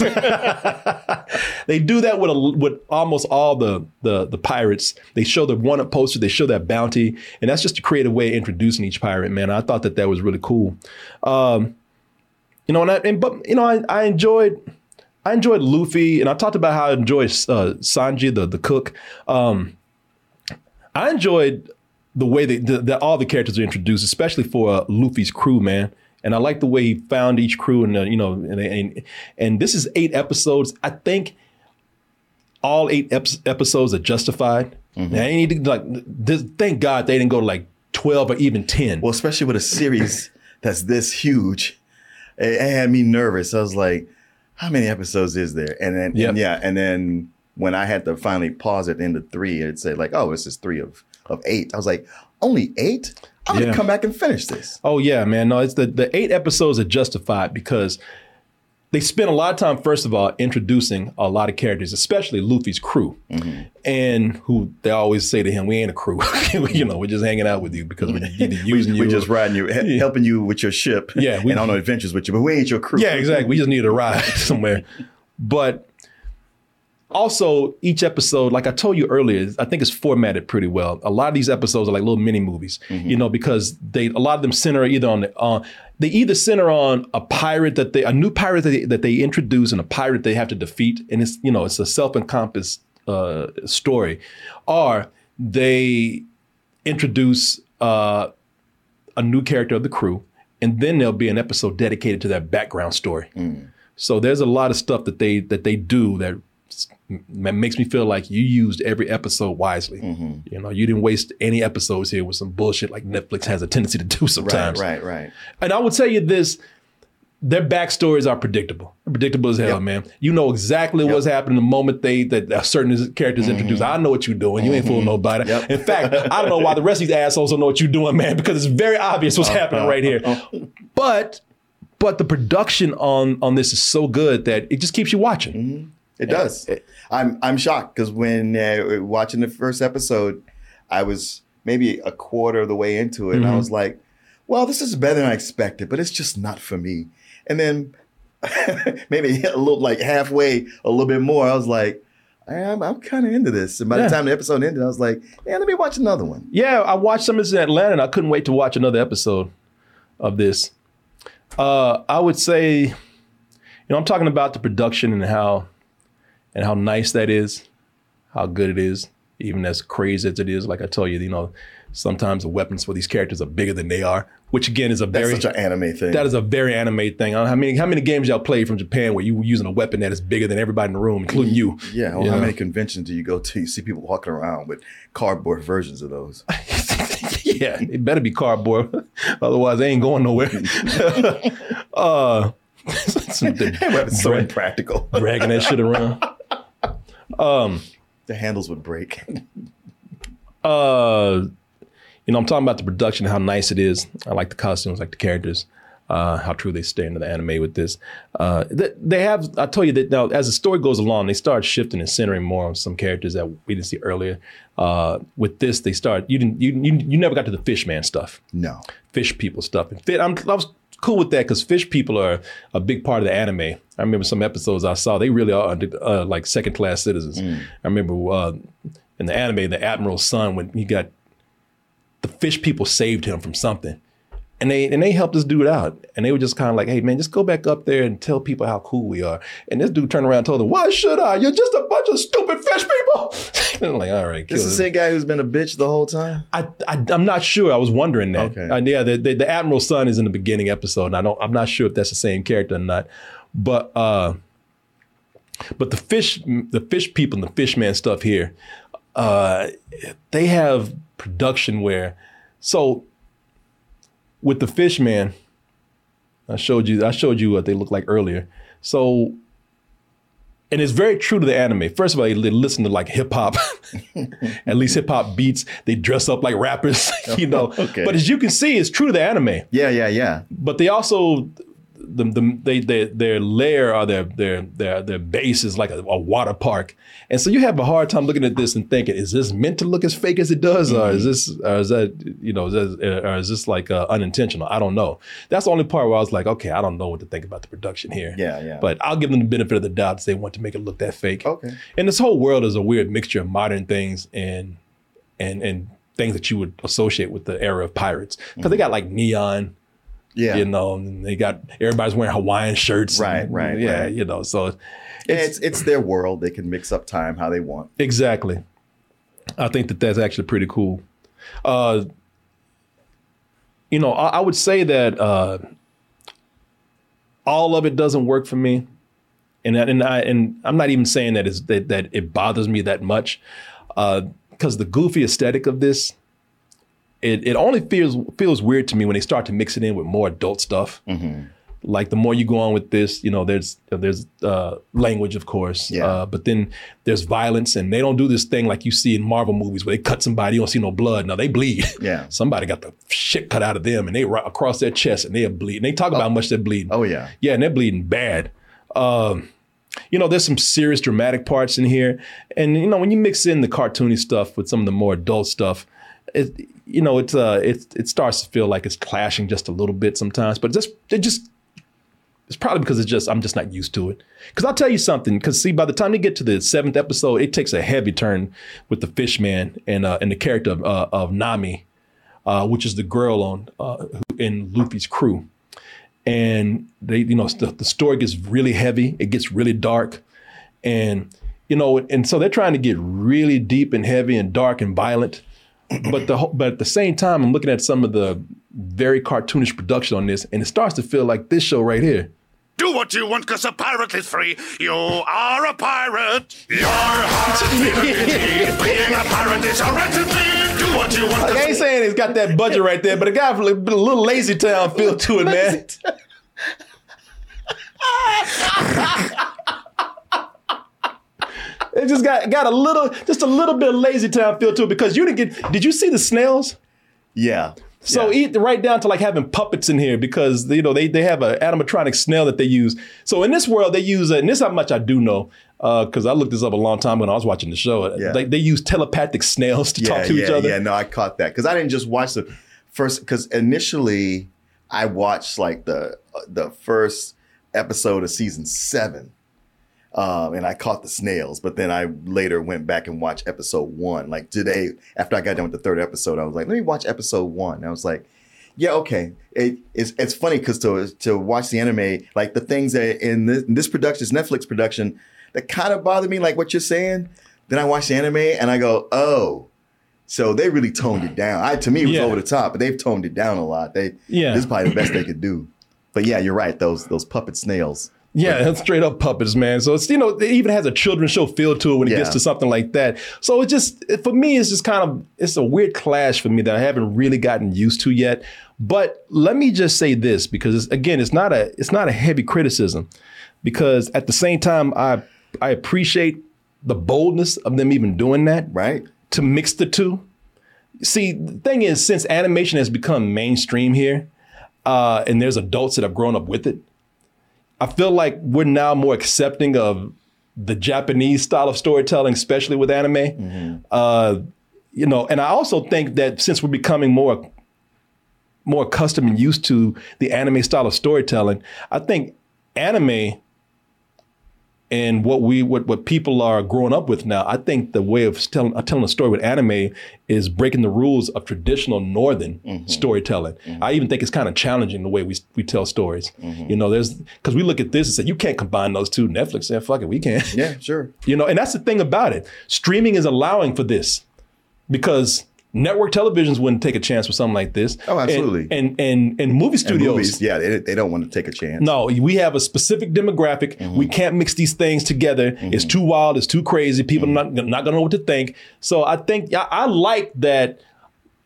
they do that with a, with almost all the, the the pirates. They show the one up poster, they show that bounty, and that's just a creative way of introducing each pirate. Man, I thought that that was really cool. Um, you know, and, I, and but you know, I, I enjoyed. I enjoyed Luffy, and I talked about how I enjoyed uh, Sanji, the the cook. Um, I enjoyed the way that, that all the characters are introduced, especially for uh, Luffy's crew, man. And I like the way he found each crew, and uh, you know, and, and and this is eight episodes. I think all eight ep- episodes are justified.
Mm-hmm.
They need to like. This, thank God they didn't go to like twelve or even ten.
Well, especially with a series that's this huge, it, it had me nervous. I was like, how many episodes is there? And then
Yep.
and yeah, and then when I had to finally pause at the end of three, it'd say like, oh, this is three of of eight. I was like, only eight? I'm
Yeah.
gonna come back and finish this.
Oh yeah, man. No, it's the the eight episodes are justified because they spent a lot of time, first of all, introducing a lot of characters, especially Luffy's crew, mm-hmm. and who they always say to him, "We ain't a crew. you know, we're just hanging out with you because we're using
we,
you,
We're just riding you,
Yeah.
helping you with your ship,
Yeah, we-
and on our adventures with you, but we ain't your crew.
Yeah, exactly. We just needed a ride somewhere. But also, each episode, like I told you earlier, I think it's formatted pretty well. A lot of these episodes are like little mini movies, you know, because they a lot of them center either on the on they either center on a pirate that they a new pirate that they, that they introduce and a pirate they have to defeat, and it's you know it's a self encompassed uh, story, or they introduce uh, a new character of the crew, and then there'll be an episode dedicated to that background story. So there's a lot of stuff that they that they do that m- makes me feel like you used every episode wisely. Mm-hmm. You know, you didn't waste any episodes here with some bullshit like Netflix has a tendency to do sometimes.
right, right. Right.
And I will tell you this. Their backstories are predictable. Predictable as hell,
Yep.
man. You know exactly what's happening the moment they that a certain characters mm-hmm. introduced. I know what you're doing. You ain't fooling mm-hmm. nobody.
Mm-hmm. Yep.
In fact, I don't know why the rest of these assholes don't know what you're doing, man, because it's very obvious what's uh-huh. happening right here. Uh-huh. But but the production on on this is so good that it just keeps you watching.
It does. I'm I'm shocked because when uh, watching the first episode, I was maybe a quarter of the way into it, and I
Mhm.
was like, "Well, this is better than I expected, but it's just not for me." And then maybe a little like halfway, a little bit more, I was like, "I'm, I'm kind of into this." And by
Yeah.
the time the episode ended, I was like, "Yeah, let me watch another one."
Yeah, I watched some of this in Atlanta and I couldn't wait to watch another episode of this. Uh, I would say, you know, I'm talking about the production and how and how nice that is, how good it is, even as crazy as it is. Like I told you, you know, sometimes the weapons for these characters are bigger than they are, which again is a
That's
very
such an anime thing.
that is a very anime thing. I mean, how many games y'all played from Japan where you were using a weapon that is bigger than everybody in the room, including you?
yeah. Well,
You
how
know?
many conventions do you go to? You see people walking around with cardboard versions of those.
yeah, it better be cardboard, otherwise they ain't going nowhere. uh,
It's so impractical.
dragging that shit around. Um,
the handles would break.
uh, you know, I'm talking about the production, how nice it is. I like the costumes, like the characters, uh, how true they stay into the anime with this. Uh, th- they have, I told you that now as the story goes along, they start shifting and centering more on some characters that we didn't see earlier. Uh, with this, they start, you didn't, you, you, you never got to the Fishman stuff.
No.
Fish people stuff. And fit, I'm, I was cool with that because fish people are a big part of the anime. I remember some episodes I saw, they really are uh, like second class citizens. I remember uh, in the anime, the admiral's son, when he got the fish people saved him from something. And they and they helped this dude out. And they were just kind of like, hey man, just go back up there and tell people how cool we are. And this dude turned around and told them, Why should I? You're just a bunch of stupid fish people. and I'm like, all right,
This is the same guy who's been a bitch the whole time.
I, I I'm not sure. I was wondering that.
Okay.
Uh, yeah, the, the the admiral's son is in the beginning episode, and I don't. I'm not sure if that's the same character or not. But uh, but the fish, the fish people, and the fishman stuff here, uh, they have production where, so with the fishman, I showed you. I showed you what they look like earlier. So. And it's very true to the anime. First of all, they listen to like hip hop, at least hip hop beats. They dress up like rappers, you know.
Okay.
But as you can see, it's true to the anime.
Yeah, yeah, yeah.
But they also the, the they, their their lair or their their their their base is like a, a water park, and so you have a hard time looking at this and thinking, is this meant to look as fake as it does, or is this or is that you know, is that, or is this like uh, unintentional? I don't know. That's the only part where I was like, okay, I don't know what to think about the production here.
Yeah, yeah.
But I'll give them the benefit of the doubt. They want to make it look that fake.
Okay.
And this whole world is a weird mixture of modern things and and and things that you would associate with the era of pirates because they got like neon.
Yeah.
You know, and they got everybody's wearing Hawaiian shirts.
Right,
and-
right,
Yeah,
right.
you know, so
Yeah, it's it's their world. They can mix up time how they want.
Exactly. I think that that's actually pretty cool. Uh, you know, I, I would say that uh, all of it doesn't work for me, and and I and I'm not even saying that is that that it bothers me that much, because the goofy aesthetic of this, it it only feels feels weird to me when they start to mix it in with more adult stuff. Like the more you go on with this, you know, there's there's uh, language, of course,
Yeah.
uh, but then there's violence, and they don't do this thing like you see in Marvel movies where they cut somebody, you don't see no blood. No, they bleed.
Yeah.
somebody got the shit cut out of them, and they right across their chest, and they're bleeding. They talk about how much they're bleeding.
Oh yeah.
Yeah, and they're bleeding bad. Um, you know, there's some serious dramatic parts in here, and you know, when you mix in the cartoony stuff with some of the more adult stuff, it you know, it's uh, it it starts to feel like it's clashing just a little bit sometimes. But just it just it's probably because it's just I'm just not used to it. Because I'll tell you something. Because see, by the time they get to the seventh episode, it takes a heavy turn with the Fishman and uh, and the character of, uh, of Nami, uh, which is the girl on uh, in Luffy's crew and they you know the, the story gets really heavy it gets really dark and you know and so they're trying to get really deep and heavy and dark and violent but the but at the same time i'm looking at some of the very cartoonish production on this and it starts to feel like this show right here
Do what you want, cause a pirate is free. You are a pirate. Your heart's liberty. Being a pirate is a right to be. Do what you want.
like, i ain't saying it's got that budget right there but it got a little lazy town feel to it man it just got got a little just a little bit of lazy town feel to it because you didn't get did you see the snails
Yeah.
So eat right down to like having puppets in here because you know they they have an animatronic snail that they use. So in this world they use, uh, and this is how much I do know because I looked this up a long time when I was watching the show.
Yeah.
They, they use telepathic snails to
yeah,
talk to
yeah,
each other.
Yeah, no, I caught that because I didn't just watch the first. Because initially, I watched like the the first episode of season seven, um, and I caught the snails. But then I later went back and watched episode one. Like today, after I got done with the third episode, I was like, let me watch episode one. And I was like. Yeah, okay. It, it's it's funny because to to watch the anime, like the things that in this, in this production, this Netflix production, that kind of bother me, like what you're saying. Then I watch the anime and I go, oh, so they really toned it down. I to me it was
Yeah.
over the top, but they've toned it down a lot. They
Yeah.
this is probably the best they could do. But yeah, you're right. Those those puppet snails.
Yeah, that's straight up puppets, man. So it's you know it even has a children's show feel to it when it
Yeah.
gets to something like that. So it just for me it's just kind of it's a weird clash for me that I haven't really gotten used to yet. But let me just say this because it's, again it's not a it's not a heavy criticism because at the same time I I appreciate the boldness of them even doing that
Right.
to mix the two. See, the thing is, since animation has become mainstream here, uh, and there's adults that have grown up with it, I feel like we're now more accepting of the Japanese style of storytelling, especially with anime. Uh, you know, and I also think that since we're becoming more more accustomed and used to the anime style of storytelling, I think anime and what we what what people are growing up with now, I think the way of telling uh, telling a story with anime is breaking the rules of traditional northern mm-hmm. storytelling. Mm-hmm. I even think it's kind of challenging the way we we tell stories. Mm-hmm. You know, there's because we look at this and say you can't combine those two. Netflix said, "Fuck it, we can."
Yeah, sure.
You know, and that's the thing about it. Streaming is allowing for this because network televisions wouldn't take a chance with something like this.
Oh, absolutely.
And and and, movie
And
studios.
movies, yeah, they, they don't want to take a chance.
No, we have a specific demographic.
Mm-hmm.
We can't mix these things together. It's too wild. It's too crazy. People
Mm-hmm.
not not gonna know what to think. So I think I, I like that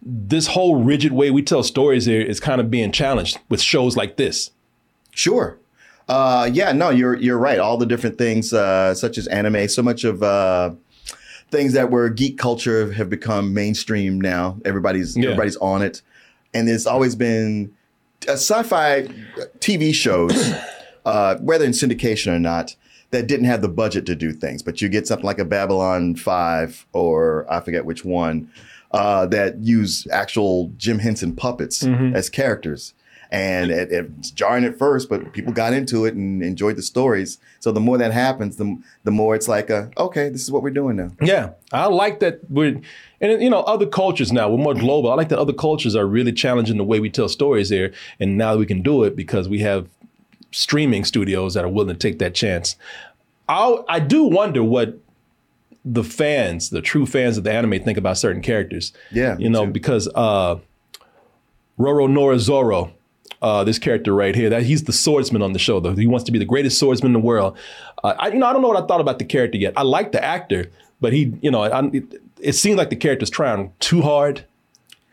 this whole rigid way we tell stories here is kind of being challenged with shows like this.
Sure. Uh, yeah, no, you're you're right. All the different things, uh, such as anime, so much of uh, things that were geek culture have become mainstream now. Everybody's
Yeah.
everybody's on it, and it's always been uh, sci-fi TV shows, uh, whether in syndication or not, that didn't have the budget to do things, but you get something like a Babylon Five or I forget which one uh, that use actual Jim Henson puppets
Mhm.
as characters. And it, it's jarring at first, but people got into it and enjoyed the stories. So the more that happens, the the more it's like, a, okay, this is what we're doing now.
Yeah, I like that we're, and you know, other cultures now we're more global. I like that other cultures are really challenging the way we tell stories there, and now we can do it because we have streaming studios that are willing to take that chance. I I do wonder what the fans, the true fans of the anime, think about certain characters.
Yeah,
you know, because uh, Roronoa Zoro. Uh, this character right here, that he's the swordsman on the show. Though he wants to be the greatest swordsman in the world. Uh, I, you know, I don't know what I thought about the character yet. I like the actor, but he, you know, I, it, it seems like the character's trying too hard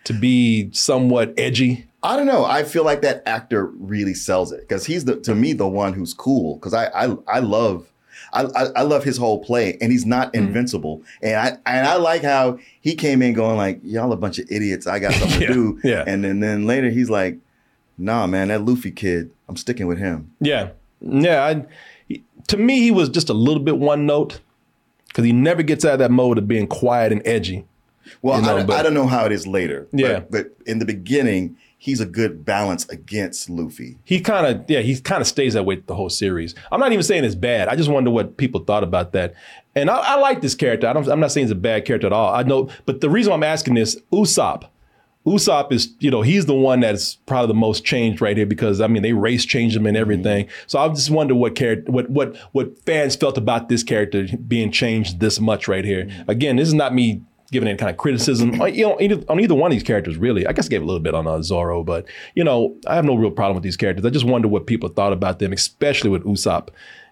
to be somewhat edgy.
I don't know. I feel like that actor really sells it because he's the to me the one who's cool because I I I love. I, I, love his whole play, and he's not
Mm-hmm.
invincible. And I and I like how he came in going like, "Y'all a bunch of idiots. I got something
Yeah,
to do."
yeah.
And then then later he's like, "Nah, man, that Luffy kid, I'm sticking with him."
Yeah, yeah. I, he- to me, he was just a little bit one note because he never gets out of that mode of being quiet and edgy.
Well,
You know,
I, don't-
but-
I don't know how it is later. but-
Yeah.
but in the beginning, he's a good balance against Luffy.
He kind of, yeah, he kind of stays that way the whole series. I'm not even saying it's bad. I just wonder what people thought about that. And I, I like this character. I don't, I'm not saying he's a bad character at all. I know, but the reason why I'm asking this, Usopp. Usopp is, you know, he's the one that's probably the most changed right here because I mean they race changed him and everything. So I just wonder what character, what what what fans felt about this character being changed this much right here. Again, this is not me giving any kind of criticism on, you know, either, on either one of these characters really. I guess I gave a little bit on uh, Zoro, but you know, I have no real problem with these characters. I just wonder what people thought about them, especially with Usopp.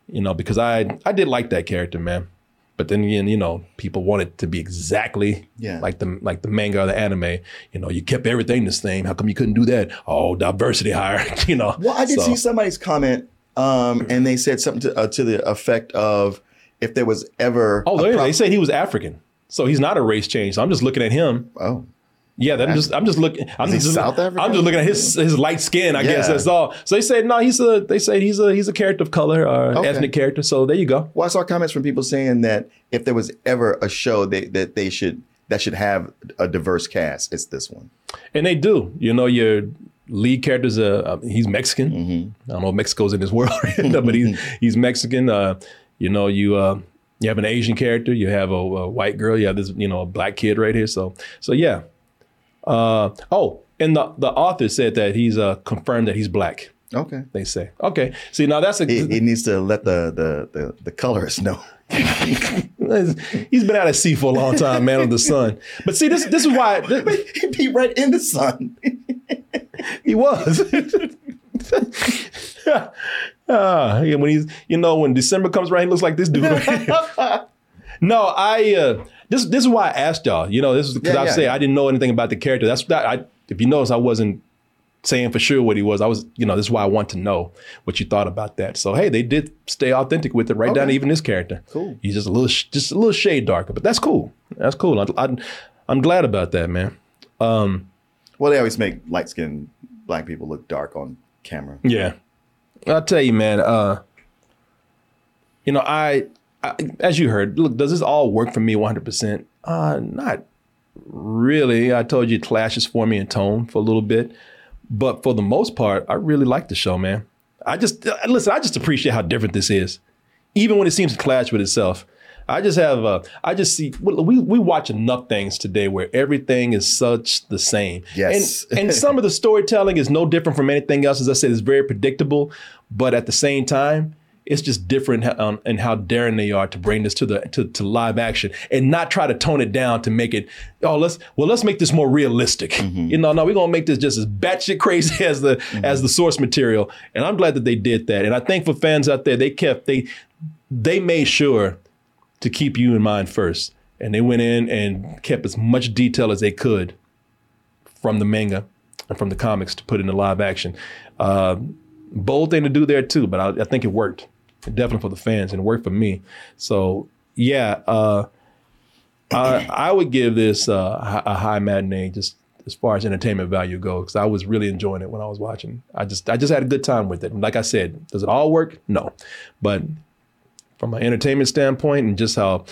You know, because I I did like that character, man. But then again, you know, people want it to be exactly
Yeah.
like the like the manga or the anime. You know, you kept everything the same. How come you couldn't do that? Oh, diversity hire. you know.
Well, I did
So-
see somebody's comment, um, and they said something to, uh, to the effect of if there was ever.
Oh, they,
pro-
they said he was African, so he's not a race change. So I'm just looking at him.
Oh.
Yeah, I'm just I'm just looking. I'm just
South African?
I'm just looking at his his light skin. I guess that's all. So they said no. He's a. They said he's a he's a character of color, or
Okay.
ethnic character. So there you go.
Well, I saw comments from people saying that if there was ever a show they, that they should that should have a diverse cast, it's this one.
And they do. You know, your lead character's uh, uh, he's Mexican.
Mm-hmm.
I don't know if Mexico's in this world, but he's he's Mexican. Uh, you know, you uh, you have an Asian character, you have a, a white girl, you have this you know a black kid right here. So so yeah. Uh, oh, and the the author said that he's uh, confirmed that he's black.
Okay.
They say okay. See now that's a
He, he needs to let the the the, the colorists know.
he's been out at sea for a long time, man of the sun. But see this this is why this,
He'd be right in the sun.
he was. Yeah, when he's, you know, when December comes around, he looks like this dude. no, I. Uh, this this is why I asked y'all. You know, this is because
Yeah,
I
yeah,
say
yeah.
I didn't know anything about the character. That's that. I if you notice, I wasn't saying for sure what he was. I was, you know, this is why I want to know what you thought about that. So hey, they did stay authentic with it, right down to even this character.
Cool.
He's just a little, just a little shade darker, but that's cool. That's cool. I, I'm glad about that, man. Um,
Well, they always make light skinned black people look dark on camera.
Yeah. I'll tell you, man, uh, you know, I, I as you heard, look, does this all work for me 100%? Uh, not really. I told you it clashes for me in tone for a little bit, but for the most part, I really like the show, man. I just uh, listen, I just appreciate how different this is. Even when it seems to clash with itself. I just have, uh, I just see, we, we we watch enough things today where everything is such the same.
Yes.
And, and some of the storytelling is no different from anything else. As I said, it's very predictable, but at the same time, it's just different um, in how daring they are to bring this to the to, to live action and not try to tone it down to make it oh let's well let's make this more realistic. You know no we're gonna make this just as batshit crazy as the as the source material. And I'm glad that they did that. And I think for fans out there they kept they they made sure to keep you in mind first. And they went in and kept as much detail as they could from the manga and from the comics to put into live action. Uh, bold thing to do there too, but I, I think it worked. Definitely for the fans and it worked for me. So yeah, uh, I, I would give this uh, a high matinee. Just as far as entertainment value goes. Because I was really enjoying it when I was watching. I just I just had a good time with it. Like I said, does it all work? No, but from an entertainment standpoint and just how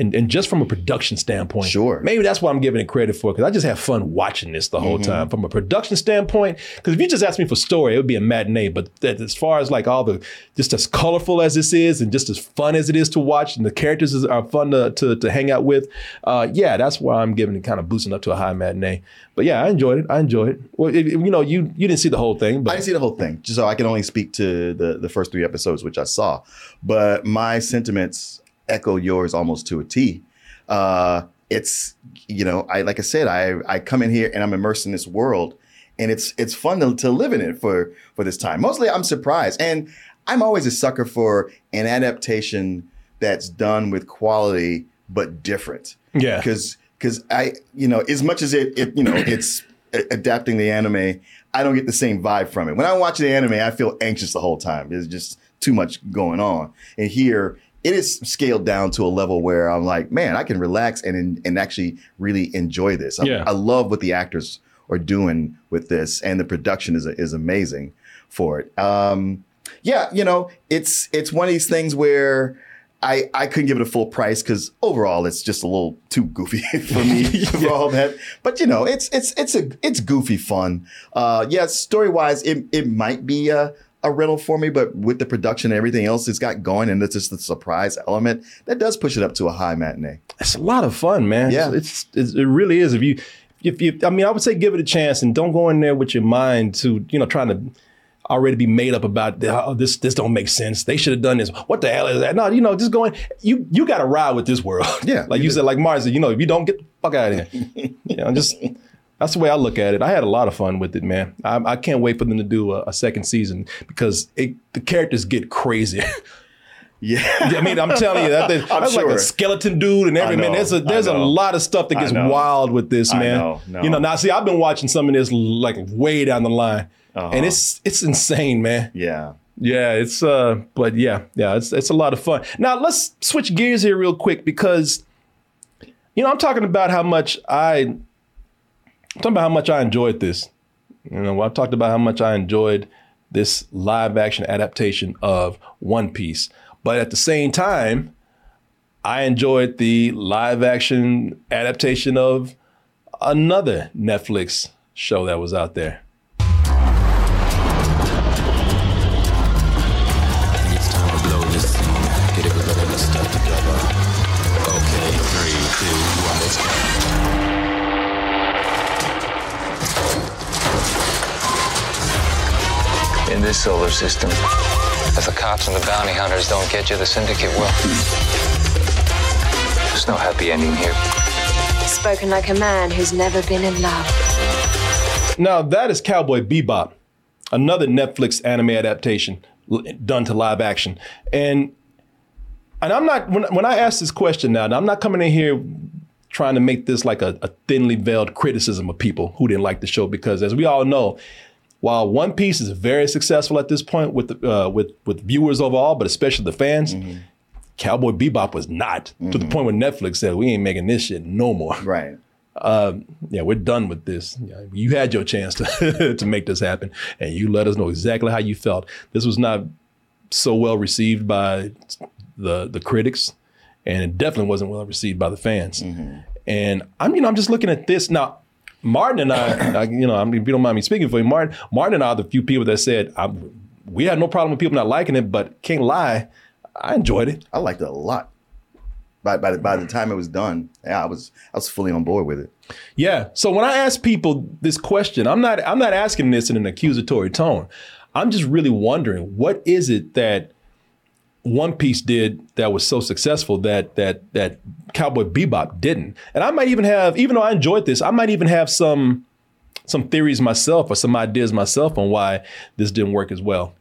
and, and just from a production standpoint,
sure.
Maybe that's what I'm giving it credit for because I just have fun watching this the whole
Mhm.
time. From a production standpoint, because if you just asked me for story, it would be a matinee. But that, as far as like all the just as colorful as this is, and just as fun as it is to watch, and the characters is, are fun to, to to hang out with, uh, yeah, that's why I'm giving it kind of boosting up to a high matinee. But yeah, I enjoyed it. I enjoyed it. Well, it, you know, you you didn't see the whole thing, but
I didn't see the whole thing, so I can only speak to the the first three episodes, which I saw. But my sentiments echo yours almost to a T. Uh, it's you know, I like I said, I I come in here and I'm immersed in this world, and it's it's fun to, to live in it for for this time. Mostly, I'm surprised, and I'm always a sucker for an adaptation that's done with quality but different.
Yeah.
because because I you know as much as it, it you know it's adapting the anime, I don't get the same vibe from it. When I watch the anime, I feel anxious the whole time. There's just too much going on. And here, it is scaled down to a level where I'm like, man, I can relax and and actually really enjoy this. I,
Yeah.
I love what the actors are doing with this, and the production is is amazing for it. Um, yeah, you know, it's it's one of these things where. I, I couldn't give it a full price because overall it's just a little too goofy for me for all that. But you know, it's it's it's a it's goofy fun. Uh, yeah, story wise, it it might be a a rental for me, but with the production and everything else it's got going, and it's just the surprise element that does push it up to a high matinee.
it's a lot of fun, man.
Yeah.
it's, it's it really is. If you if you, I mean, I would say give it a chance and don't go in there with your mind to you know trying to already be made up about oh, this. This don't make sense. They should have done this. What the hell is that? No, you know, just going. You you got to ride with this world.
Yeah,
like you, said, like said. You know, if you don't get the fuck out of here, you know, just. That's the way I look at it. I had a lot of fun with it, man. I, I can't wait for them to do a, a second season because it, the characters get crazy.
Yeah,
I mean, I'm telling you that thing, that's like a skeleton dude and every man. There's a there's a lot of stuff that gets wild with this, man.
know, no.
You know, now see, I've been watching some of this like way down the line, and it's it's insane, man.
Uh-huh. Yeah.
Yeah, it's uh, but yeah, yeah, it's it's a lot of fun. Now let's switch gears here real quick because, you know, I'm talking about how much I, talking about how much I enjoyed this. You know, I've talked about how much I enjoyed this live action adaptation of One Piece, but at the same time, I enjoyed the live action adaptation of another Netflix show that was out there.
This
solar system, if the cops and the bounty hunters don't get you, the syndicate will. There's no happy ending here.
Spoken like a man who's never been in love.
Now that is Cowboy Bebop, another Netflix anime adaptation done to live action, and and I'm not when when I ask this question now, I'm not coming in here trying to make this like a, a thinly veiled criticism of people who didn't like the show because as we all know. While One Piece is very successful at this point with the, uh, with with viewers overall, but especially the fans, Cowboy Bebop was not to the point where Netflix said we ain't making this shit no more.
Right.
Um, yeah, we're done with this. You had your chance to to make this happen, and you let us know exactly how you felt. This was not so well received by the the critics, and it definitely wasn't well received by the fans. And I'm, you know, I'm just looking at this now. Martin and I, I you know, I mean, if you don't mind me speaking for you, Martin, Martin and I are the few people that said we had no problem with people not liking it, but can't lie, I enjoyed it.
I liked it a lot. By by the, by the time it was done, yeah, I was I was fully on board with it.
Yeah. So when I ask people this question, I'm not I'm not asking this in an accusatory tone. I'm just really wondering what is it that One Piece did that was so successful that that that Cowboy Bebop didn't. And I might even have, even though I enjoyed this, I might even have some some theories myself or some ideas myself on why this didn't work as well.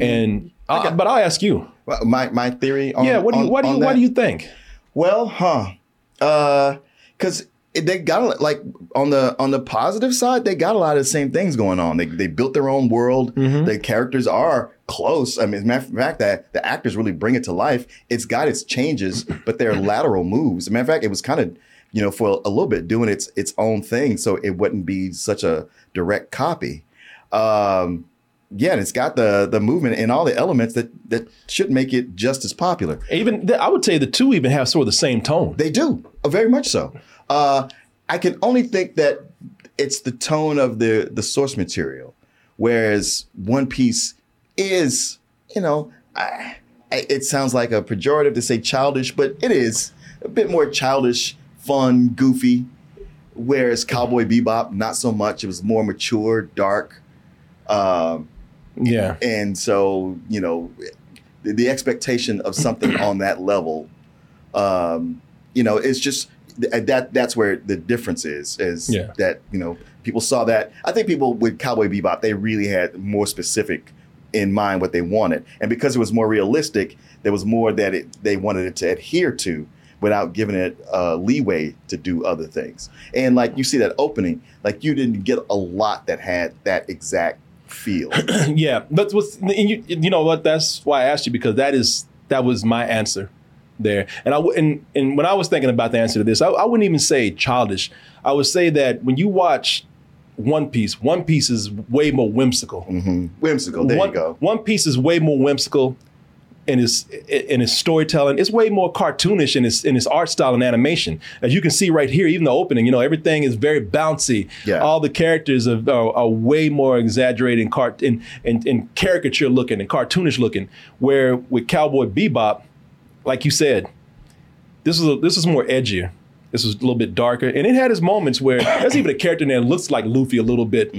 And I- but I'll ask you.
My my theory. On,
yeah. What do you
on-
what do you what do you think?
Well, huh? Uh, because they got a- like on the on the positive side, they got a lot of the same things going on. They they built their own world. The characters are close. I mean, as a matter of fact, that the actors really bring it to life. It's got its changes, but they're lateral moves. As a matter of fact, it was kind of you know, for a little bit, doing its its own thing, so it wouldn't be such a direct copy. Um, yeah, and it's got the the movement and all the elements that that should make it just as popular.
Even the, I would say the two even have sort of the same tone.
They do, uh, very much so. Uh, I can only think that it's the tone of the the source material, whereas One Piece is, you know, I, it sounds like a pejorative to say childish, but it is a bit more childish, fun, goofy. Whereas Cowboy Bebop, not so much. It was more mature, dark. Um,
yeah.
And so, you know, the, the expectation of something on that level, um, you know, it's just that that's where the difference is. Is
Yeah.
that you know people saw that. I think people with Cowboy Bebop they really had more specific in mind what they wanted, and because it was more realistic, there was more that it they wanted it to adhere to without giving it uh, leeway to do other things. And like you see that opening, like you didn't get a lot that had that exact feel.
yeah, that's what's you, you know what? That's why I asked you because that is that was my answer there. And I and and when I was thinking about the answer to this, I, I wouldn't even say childish. I would say that when you watch One Piece, One Piece is way more whimsical. Mm-hmm.
Whimsical. There
One,
you go.
One Piece is way more whimsical in its in its storytelling. It's way more cartoonish in its in its art style and animation. As you can see right here, even the opening, you know, everything is very bouncy.
Yeah.
All the characters are, are, are way more exaggerated and, cart- and, and, and caricature looking and cartoonish looking. Where with Cowboy Bebop, like you said, this is a, this is more edgier. This was a little bit darker, and it had its moments where there's even a character in there that looks like Luffy a little bit.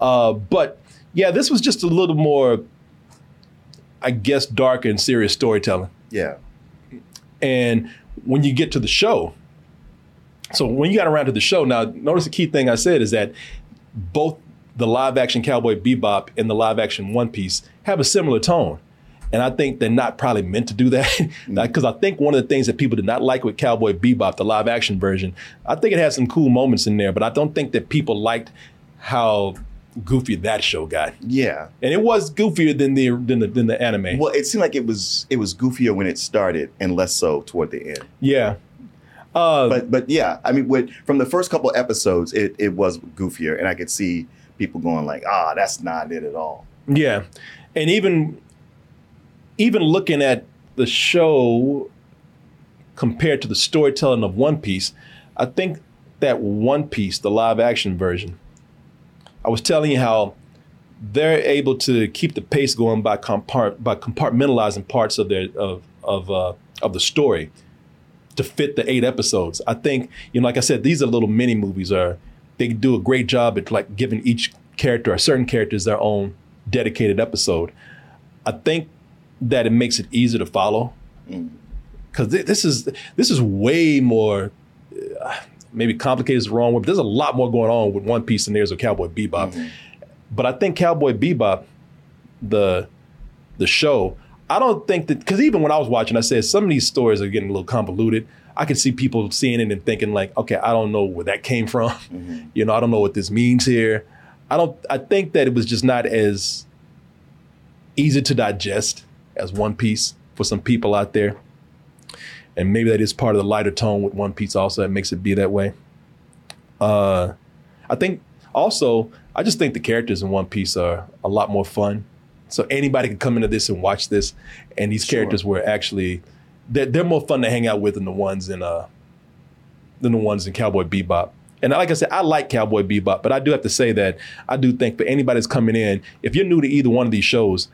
Uh, but yeah, this was just a little more, I guess, darker and serious storytelling.
Yeah.
And when you get to the show, so when you got around to the show, now notice the key thing I said is that both the live action Cowboy Bebop and the live action One Piece have a similar tone. And I think they're not probably meant to do that. Because I think one of the things that people did not like with Cowboy Bebop, the live action version, I think it had some cool moments in there, but I don't think that people liked how goofy that show got.
Yeah.
And it was goofier than the than the, than the anime.
Well, it seemed like it was it was goofier when it started and less so toward the end.
Yeah. Uh,
but but yeah, I mean, with, from the first couple episodes, it, it was goofier, and I could see people going like, "Ah, that's not it at all."
Yeah, and even even looking at the show compared to the storytelling of One Piece, I think that One Piece, the live action version, I was telling you how they're able to keep the pace going by compart by compartmentalizing parts of their of of uh, of the story to fit the eight episodes. I think you know, like I said, these are little mini movies. Are they do a great job at like giving each character or certain characters their own dedicated episode. I think that it makes it easier to follow mm. because this is this is way more uh, maybe complicated is the wrong word, but there's a lot more going on with One Piece than there's with Cowboy Bebop. Mm-hmm. But I think Cowboy Bebop, the the show, I don't think that because even when I was watching, I said some of these stories are getting a little convoluted. I could see people seeing it and thinking like, okay, I don't know where that came from. Mm-hmm. You know, I don't know what this means here. I don't. I think that it was just not as easy to digest as One Piece for some people out there. And maybe that is part of the lighter tone with One Piece also that makes it be that way. Uh, I think also, I just think the characters in One Piece are a lot more fun. So anybody can come into this and watch this, and these characters were actually they're, they're more fun to hang out with than the ones in uh than the ones in Cowboy Bebop. And like I said, I like Cowboy Bebop, but I do have to say that I do think for anybody that's coming in, if you're new to either one of these shows,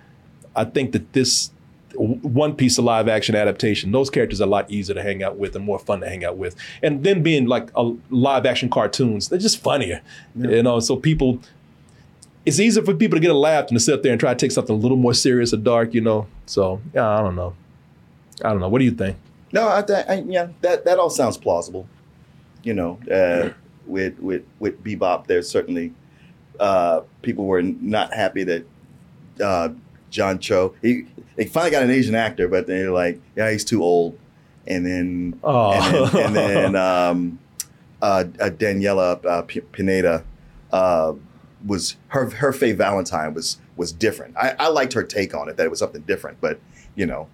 I think that this one piece of live action adaptation, those characters are a lot easier to hang out with and more fun to hang out with. And then being like a live action cartoons, they're just funnier. You know, so people it's easier for people to get a laugh than to sit there and try to take something a little more serious or dark, you know. So yeah, I don't know. I don't know. What do you think?
No, I, th- I yeah, that that all sounds plausible. You know, uh, with with with Bebop, there's certainly uh, people were not happy that uh, John Cho. He they finally got an Asian actor, but they're like, yeah, he's too old. And then
Oh.
and then, and then um, uh, uh, Daniella uh, P- Pineda uh, was her her Faye Valentine was was different. I, I liked her take on it that it was something different, but you know,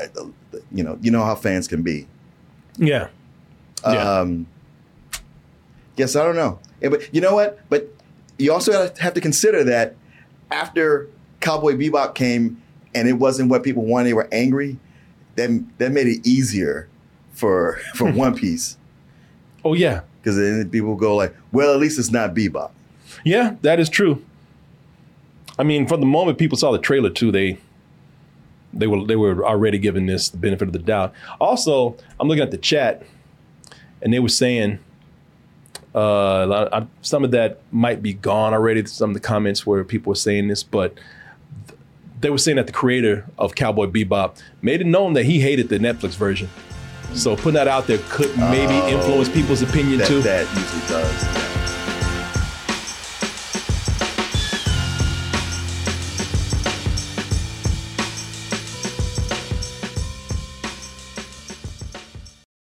uh, you know, you know how fans can be.
Yeah.
Um, Guess I don't know. Yeah, but you know what? But you also have to consider that after Cowboy Bebop came and it wasn't what people wanted, they were angry. That that made it easier for for One Piece.
Oh yeah,
because then people go like, well, at least it's not Bebop.
Yeah, that is true. I mean, from the moment people saw the trailer too, they they were they were already giving this the benefit of the doubt. Also, I'm looking at the chat, and they were saying uh, some of that might be gone already. Some of the comments where people were saying this, but they were saying that the creator of Cowboy Bebop made it known that he hated the Netflix version. So putting that out there could maybe
Oh,
influence people's opinion
that-
too.
That usually does.